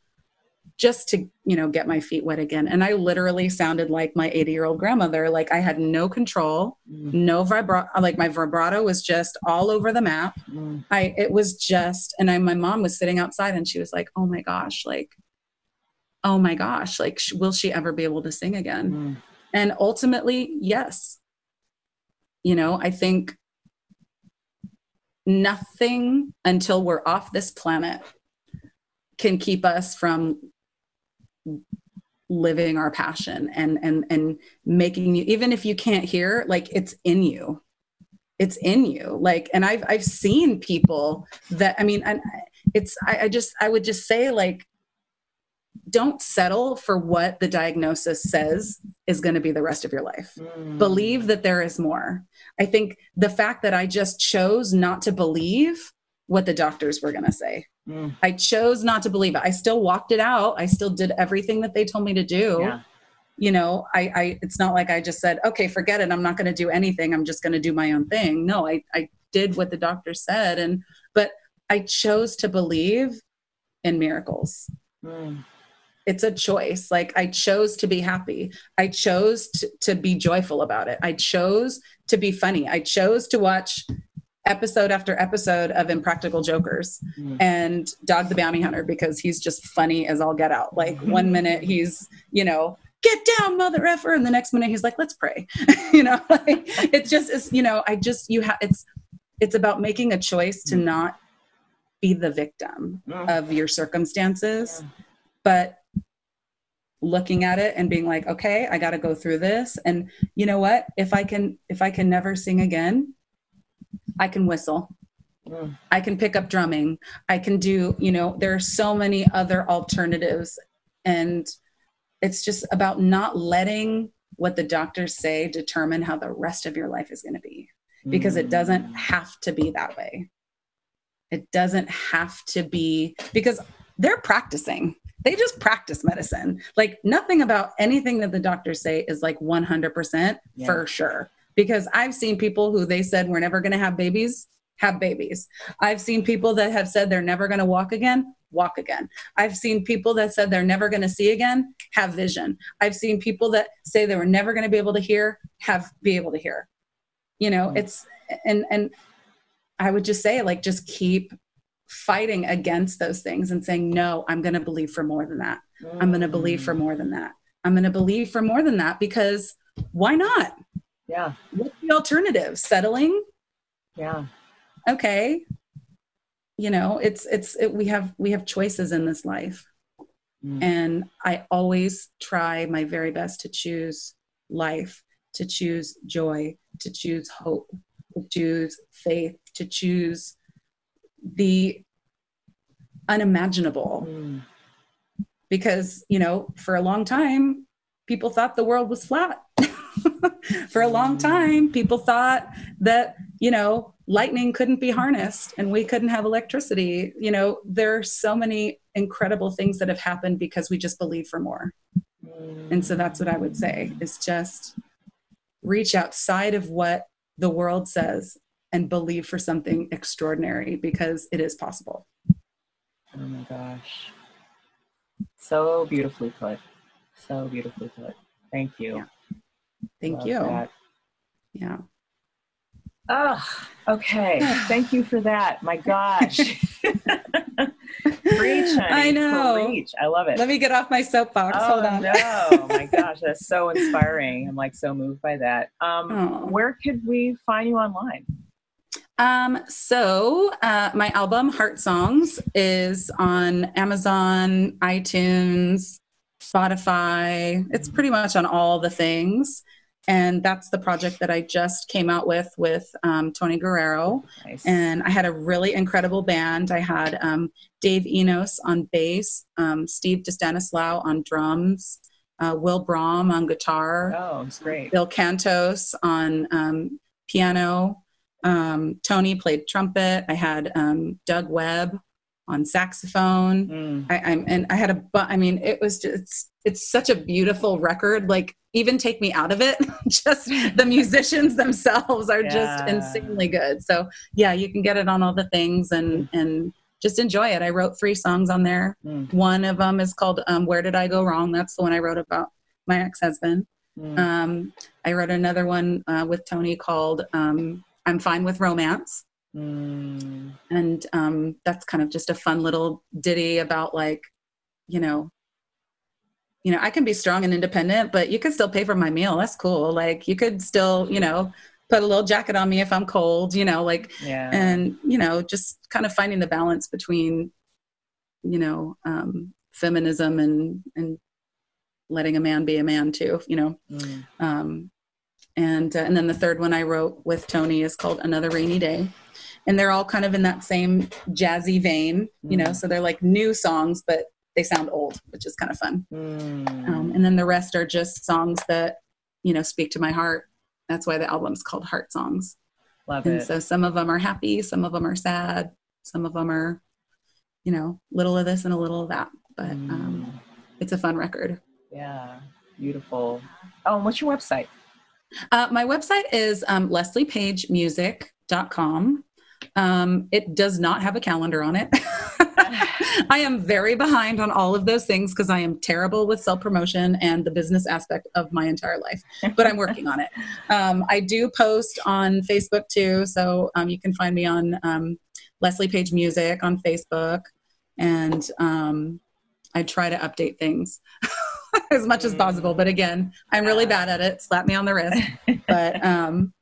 Speaker 1: just to, you know, get my feet wet again. And I literally sounded like my 80 year old grandmother. Like I had no control
Speaker 2: mm,
Speaker 1: no vibrato like my vibrato was just all over the map.
Speaker 2: Mm,
Speaker 1: i it was just and i my mom was sitting outside and she was like oh my gosh like oh my gosh like sh- will she ever be able to sing again?
Speaker 2: Mm,
Speaker 1: and ultimately yes. You know i think nothing until we're off this planet can keep us from living our passion and and and making you even if you can't hear like it's in you it's in you like and i've i've seen people that i mean and it's I, I just i would just say like don't settle for what the diagnosis says is going to be the rest of your life
Speaker 2: mm.
Speaker 1: believe that there is more. I think the fact that I just chose not to believe what the doctors were going to say.
Speaker 2: Mm,
Speaker 1: I chose not to believe it. I still walked it out. I still did everything that they told me to do.
Speaker 2: yeah.
Speaker 1: You know, I, I it's not like I just said, okay, forget it. I'm not going to do anything. I'm just going to do my own thing. No, I, I did what the doctor said. And, but I chose to believe in miracles
Speaker 2: Mm,
Speaker 1: it's a choice like i chose to be happy i chose to, to be joyful about it i chose to be funny i chose to watch episode after episode of impractical jokers
Speaker 2: mm,
Speaker 1: and dog the bounty hunter because he's just funny as all get out. Like one minute he's you know get down mother effer and the next minute he's like let's pray. *laughs* You know *laughs* like it just is you know i just you have it's it's about making a choice to not be the victim
Speaker 2: mm.
Speaker 1: of your circumstances
Speaker 2: Yeah.
Speaker 1: but looking at it and being like okay i got to go through this. And you know what? If i can if i can never sing again i can whistle
Speaker 3: Mm.
Speaker 1: i can pick up drumming i can do you know there are so many other alternatives and it's just about not letting what the doctors say determine how the rest of your life is going to be because it doesn't
Speaker 3: Mm.
Speaker 1: have to be that way. It doesn't have to be because they're practicing. They just practice medicine. Like nothing about anything that the doctors say is like 100%
Speaker 3: Yeah.
Speaker 1: for sure. Because I've seen people who they said we're never going to have babies have babies. I've seen people that have said they're never going to walk again walk again. I've seen people that said they're never going to see again have vision. I've seen people that say they were never going to be able to hear have be able to hear you know
Speaker 3: Mm.
Speaker 1: it's and and i would just say like just keep fighting against those things and saying no i'm going to believe for more than that i'm going to believe for
Speaker 3: Mm.
Speaker 1: more than that i'm going to believe for more than that because why not
Speaker 3: Yeah,
Speaker 1: what's the alternative? Settling?
Speaker 3: Yeah.
Speaker 1: okay. You know it's it's it, we have we have choices in this life.
Speaker 3: Mm.
Speaker 1: and i always try my very best to choose life to choose joy to choose hope to choose faith to choose the unimaginable.
Speaker 3: Mm.
Speaker 1: because you know for a long time people thought the world was flat *laughs* *laughs* for a long mm. time people thought that you know lightning couldn't be harnessed and we couldn't have electricity you know there are so many incredible things that have happened because we just believe for more and so that's what i would say is just reach outside of what the world says and believe for something extraordinary because it is possible
Speaker 3: Oh my gosh. So beautifully put. So beautifully put. Thank you.
Speaker 1: Yeah. Thank
Speaker 3: Love
Speaker 1: you
Speaker 3: that.
Speaker 1: yeah
Speaker 3: Oh, okay. *sighs* Thank you for that. My gosh. *laughs* Preach, honey.
Speaker 1: I know.
Speaker 3: Preach. I love it.
Speaker 1: let me get off my soapbox
Speaker 3: oh,
Speaker 1: hold on
Speaker 3: no. my *laughs* gosh. That's so inspiring. I'm like so moved by that. Um,
Speaker 1: Oh.
Speaker 3: Where could we find you online?
Speaker 1: Um, so uh, my album Heart Songs is on Amazon, iTunes, Spotify. It's pretty much on all the things. And that's the project that I just came out with with um, Tony Guerrero.
Speaker 3: Nice.
Speaker 1: And I had a really incredible band. I had um, Dave Enos on bass, um, Steve DiStanislao on drums, uh, Will Brahm on guitar,
Speaker 3: oh, it's great.
Speaker 1: Bill Cantos on um, piano. Um, Tony played trumpet. I had um, Doug Webb on saxophone.
Speaker 3: Mm.
Speaker 1: I, I'm and I had a bu- I mean, it was just it's, such a beautiful record. Like even take me out of it, *laughs* just the musicians themselves are just insanely good. So yeah, you can get it on all the things and and just enjoy it. I wrote three songs on there.
Speaker 3: Mm.
Speaker 1: One of them is called um, "Where Did I Go Wrong." That's the one I wrote about my ex-husband.
Speaker 3: Mm.
Speaker 1: Um, I wrote another one uh, with Tony called um, "I'm Fine with Romance."
Speaker 3: Mm.
Speaker 1: and um, that's kind of just a fun little ditty about like you know you know i can be strong and independent but you could still pay for my meal that's cool like you could still you know put a little jacket on me if i'm cold you know like
Speaker 3: Yeah.
Speaker 1: and you know just kind of finding the balance between you know um, feminism and and letting a man be a man too you know
Speaker 3: Mm.
Speaker 1: um, and uh, and then the third one I wrote with Tony is called Another Rainy Day, and they're all kind of in that same jazzy vein, you know.
Speaker 3: Mm.
Speaker 1: So they're like new songs, but they sound old, which is kind of fun.
Speaker 3: Mm.
Speaker 1: Um, and then the rest are just songs that you know speak to my heart. That's why the album's called Heart Songs.
Speaker 3: Love
Speaker 1: And
Speaker 3: it.
Speaker 1: so some of them are happy, some of them are sad, some of them are, you know, little of this and a little of that. But um,
Speaker 3: Mm.
Speaker 1: it's a fun record.
Speaker 3: Yeah. Beautiful. Oh, and what's your website?
Speaker 1: Uh, my website is um, lesliepagemusic.com. Um, it does not have a calendar on it. *laughs* I am very behind on all of those things because I am terrible with self promotion and the business aspect of my entire life, but I'm working on it. Um, I do post on Facebook too, so um, you can find me on um, Leslie Page Music on Facebook, and um, I try to update things *laughs* as much as possible. But again, I'm really bad at it. Slap me on the wrist but um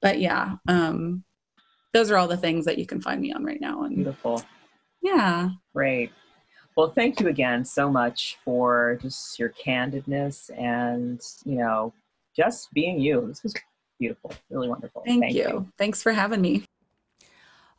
Speaker 1: but yeah um those are all the things that you can find me on right now and
Speaker 3: Beautiful.
Speaker 1: Yeah
Speaker 3: Great. Well, thank you again so much for just your candidness and, you know, just being you. This was beautiful, really wonderful.
Speaker 1: Thank, Thank you. you. Thanks for having me.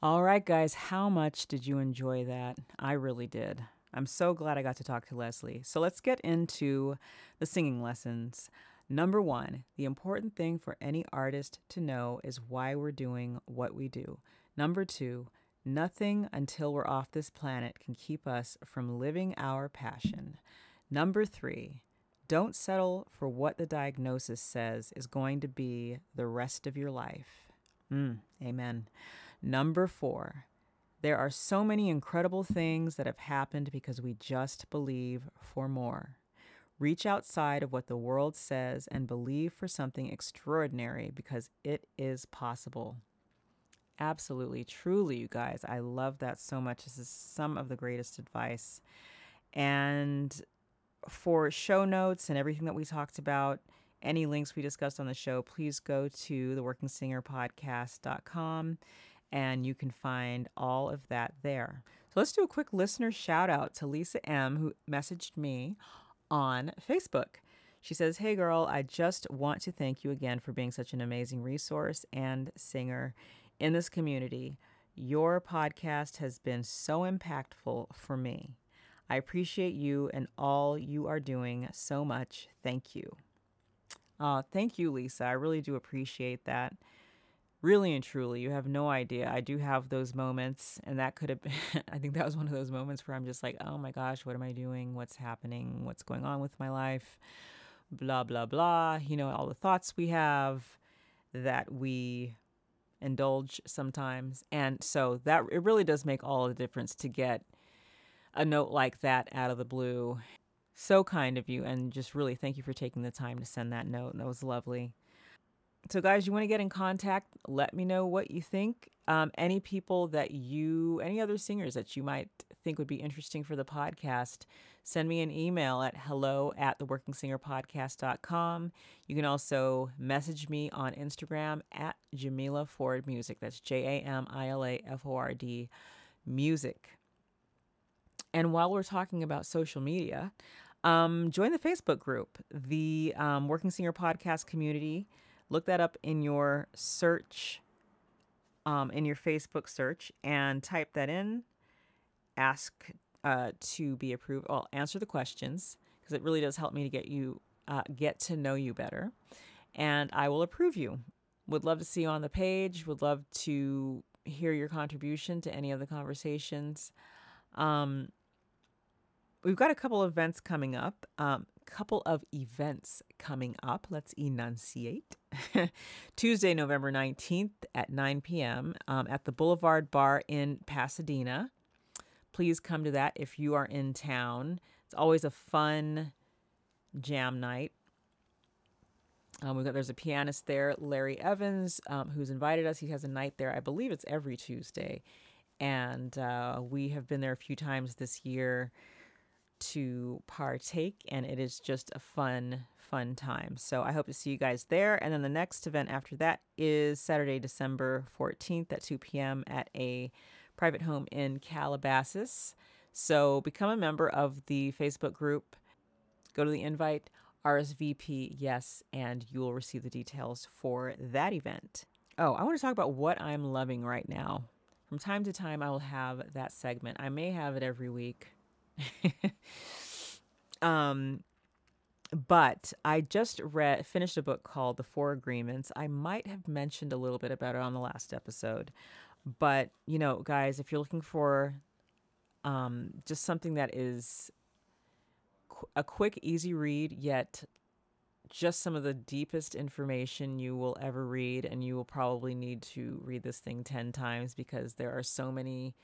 Speaker 2: All right, guys, how much did you enjoy that? I really did. I'm so glad I got to talk to Leslie. So let's get into the singing lessons. Number one, the important thing for any artist to know is why we're doing what we do. Number two, nothing until we're off this planet can keep us from living our passion. Number three, don't settle for what the diagnosis says is going to be the rest of your life. Mm, amen. Number four, there are so many incredible things that have happened because we just believe for more. Reach outside of what the world says and believe for something extraordinary because it is possible. Absolutely, truly, you guys. I love that so much. This is some of the greatest advice. And for show notes and everything that we talked about, any links we discussed on the show, please go to theworkingsingerpodcast.com and you can find all of that there. So let's do a quick listener shout out to Lisa M, who messaged me on Facebook. She says, Hey girl, I just want to thank you again for being such an amazing resource and singer in this community. Your podcast has been so impactful for me. I appreciate you and all you are doing so much. Thank you. Uh, thank you, Lisa. I really do appreciate that. Really and truly, you have no idea. I do have those moments, and that could have been, *laughs* I think that was one of those moments where I'm just like, oh my gosh, what am I doing? What's happening? What's going on with my life? Blah, blah, blah. You know, all the thoughts we have that we indulge sometimes. And so that it really does make all the difference to get a note like that out of the blue. So kind of you, and just really thank you for taking the time to send that note. That was lovely. So, guys, you want to get in contact? Let me know what you think. Um, any people that you, any other singers that you might think would be interesting for the podcast, send me an email at hello at theworkingsingerpodcast.com. You can also message me on Instagram at Jamila Ford Music. That's J A M I L A F O R D Music. And while we're talking about social media, um, join the Facebook group, the um, Working Singer Podcast Community. Look that up in your search, um, in your Facebook search, and type that in. Ask uh, to be approved. I'll answer the questions because it really does help me to get you uh, get to know you better, and I will approve you. Would love to see you on the page. Would love to hear your contribution to any of the conversations. Um, We've got a couple of events coming up. Um, couple of events coming up. Let's enunciate. *laughs* Tuesday, November 19th at 9 p.m. Um, at the Boulevard Bar in Pasadena. Please come to that if you are in town. It's always a fun jam night. Um, we've got there's a pianist there, Larry Evans, um, who's invited us. He has a night there. I believe it's every Tuesday, and uh, we have been there a few times this year to partake, and it is just a fun, fun time. So I hope to see you guys there. And then the next event after that is Saturday, December 14th at 2 p.m. at a private home in Calabasas. So become a member of the Facebook group, go to the invite, RSVP, yes, and you will receive the details for that event. Oh, I want to talk about what I'm loving right now. From time to time, I will have that segment. I may have it every week. *laughs* um, but I just read finished a book called The Four Agreements. I might have mentioned a little bit about it on the last episode, but you know, guys, if you're looking for um, just something that is qu- a quick, easy read, yet just some of the deepest information you will ever read, and you will probably need to read this thing 10 times because there are so many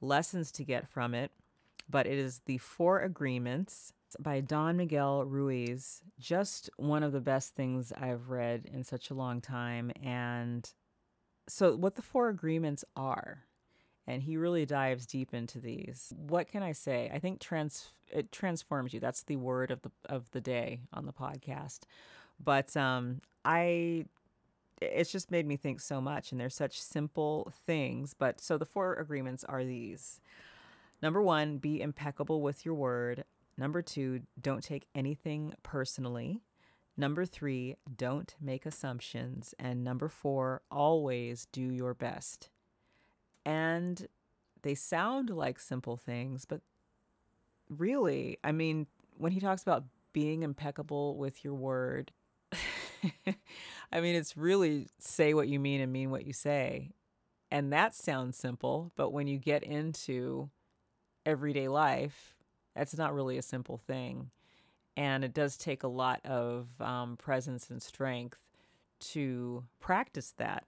Speaker 2: lessons to get from it but it is The Four Agreements by Don Miguel Ruiz. Just one of the best things I've read in such a long time. And so, what the Four Agreements are, and he really dives deep into these. What can I say? I think trans it transforms you. That's the word of the of the day on the podcast. But um, I it's just made me think so much and they're such simple things but so the four agreements are these Number one, be impeccable with your word. Number two, don't take anything personally. Number three, don't make assumptions. And number four, always do your best. And they sound like simple things, but really, I mean, when he talks about being impeccable with your word, *laughs* I mean, it's really say what you mean and mean what you say. And that sounds simple, but when you get into everyday life, that's not really a simple thing. And it does take a lot of um, presence and strength to practice that.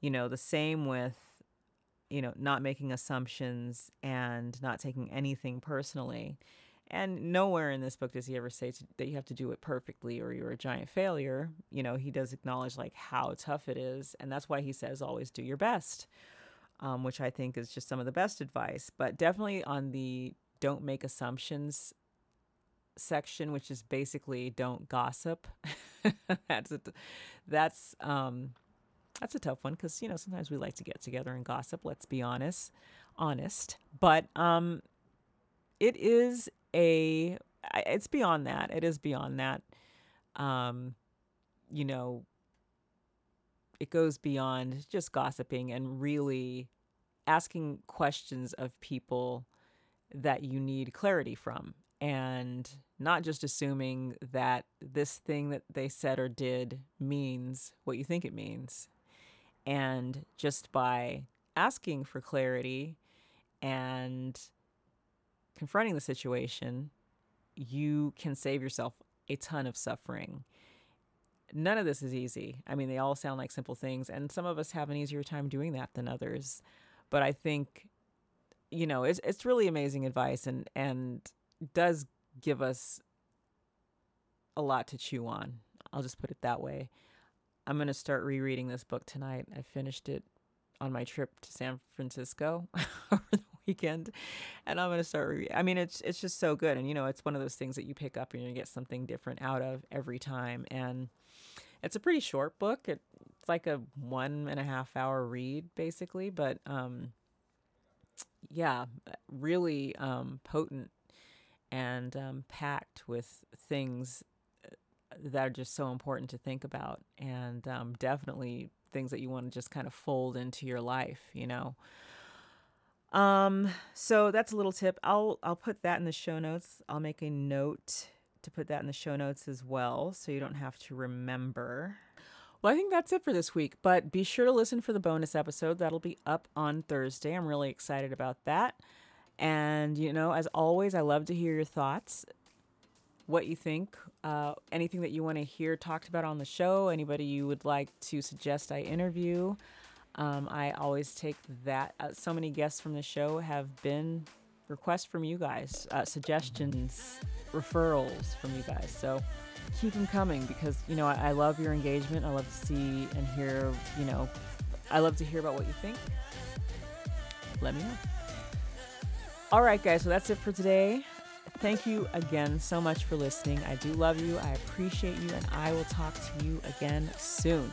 Speaker 2: You know, the same with, you know, not making assumptions and not taking anything personally. And nowhere in this book does he ever say to, that you have to do it perfectly or you're a giant failure. You know, he does acknowledge like how tough it is. And that's why he says always do your best, um, which I think is just some of the best advice. But definitely on the don't make assumptions section, which is basically don't gossip. *laughs* that's a, that's um, that's a tough one because you know sometimes we like to get together and gossip. Let's be honest, honest. But um, it is a it's beyond that. It is beyond that. Um, you know, it goes beyond just gossiping and really asking questions of people that you need clarity from and not just assuming that this thing that they said or did means what you think it means. And just by asking for clarity and confronting the situation, you can save yourself a ton of suffering. None of this is easy. I mean, they all sound like simple things, and some of us have an easier time doing that than others. But I think, you know, it's it's really amazing advice, and and does give us a lot to chew on. I'll just put it that way. I'm going to start rereading this book tonight. I finished it on my trip to San Francisco *laughs* over the weekend, and I'm going to start. Re- I mean, it's it's just so good, and you know, it's one of those things that you pick up and you get something different out of every time. And it's a pretty short book. It, it's like a one and a half hour read, basically, but um, yeah, really um, potent and um, packed with things uh, that are just so important to think about and um, definitely things that you want to just kind of fold into your life you know um so that's a little tip i'll i'll put that in the show notes i'll make a note to put that in the show notes as well so you don't have to remember well, I think that's it for this week, but be sure to listen for the bonus episode. That'll be up on Thursday. I'm really excited about that. And, you know, as always, I love to hear your thoughts, what you think, uh, anything that you want to hear talked about on the show, anybody you would like to suggest I interview. Um, I always take that. Uh, so many guests from the show have been requests from you guys, uh, suggestions, referrals from you guys. So keep them coming because, you know, I, I love your engagement. I love to see and hear, you know, I love to hear about what you think. Let me know. All right, guys, so that's it for today. Thank you again so much for listening. I do love you. I appreciate you, and I will talk to you again soon.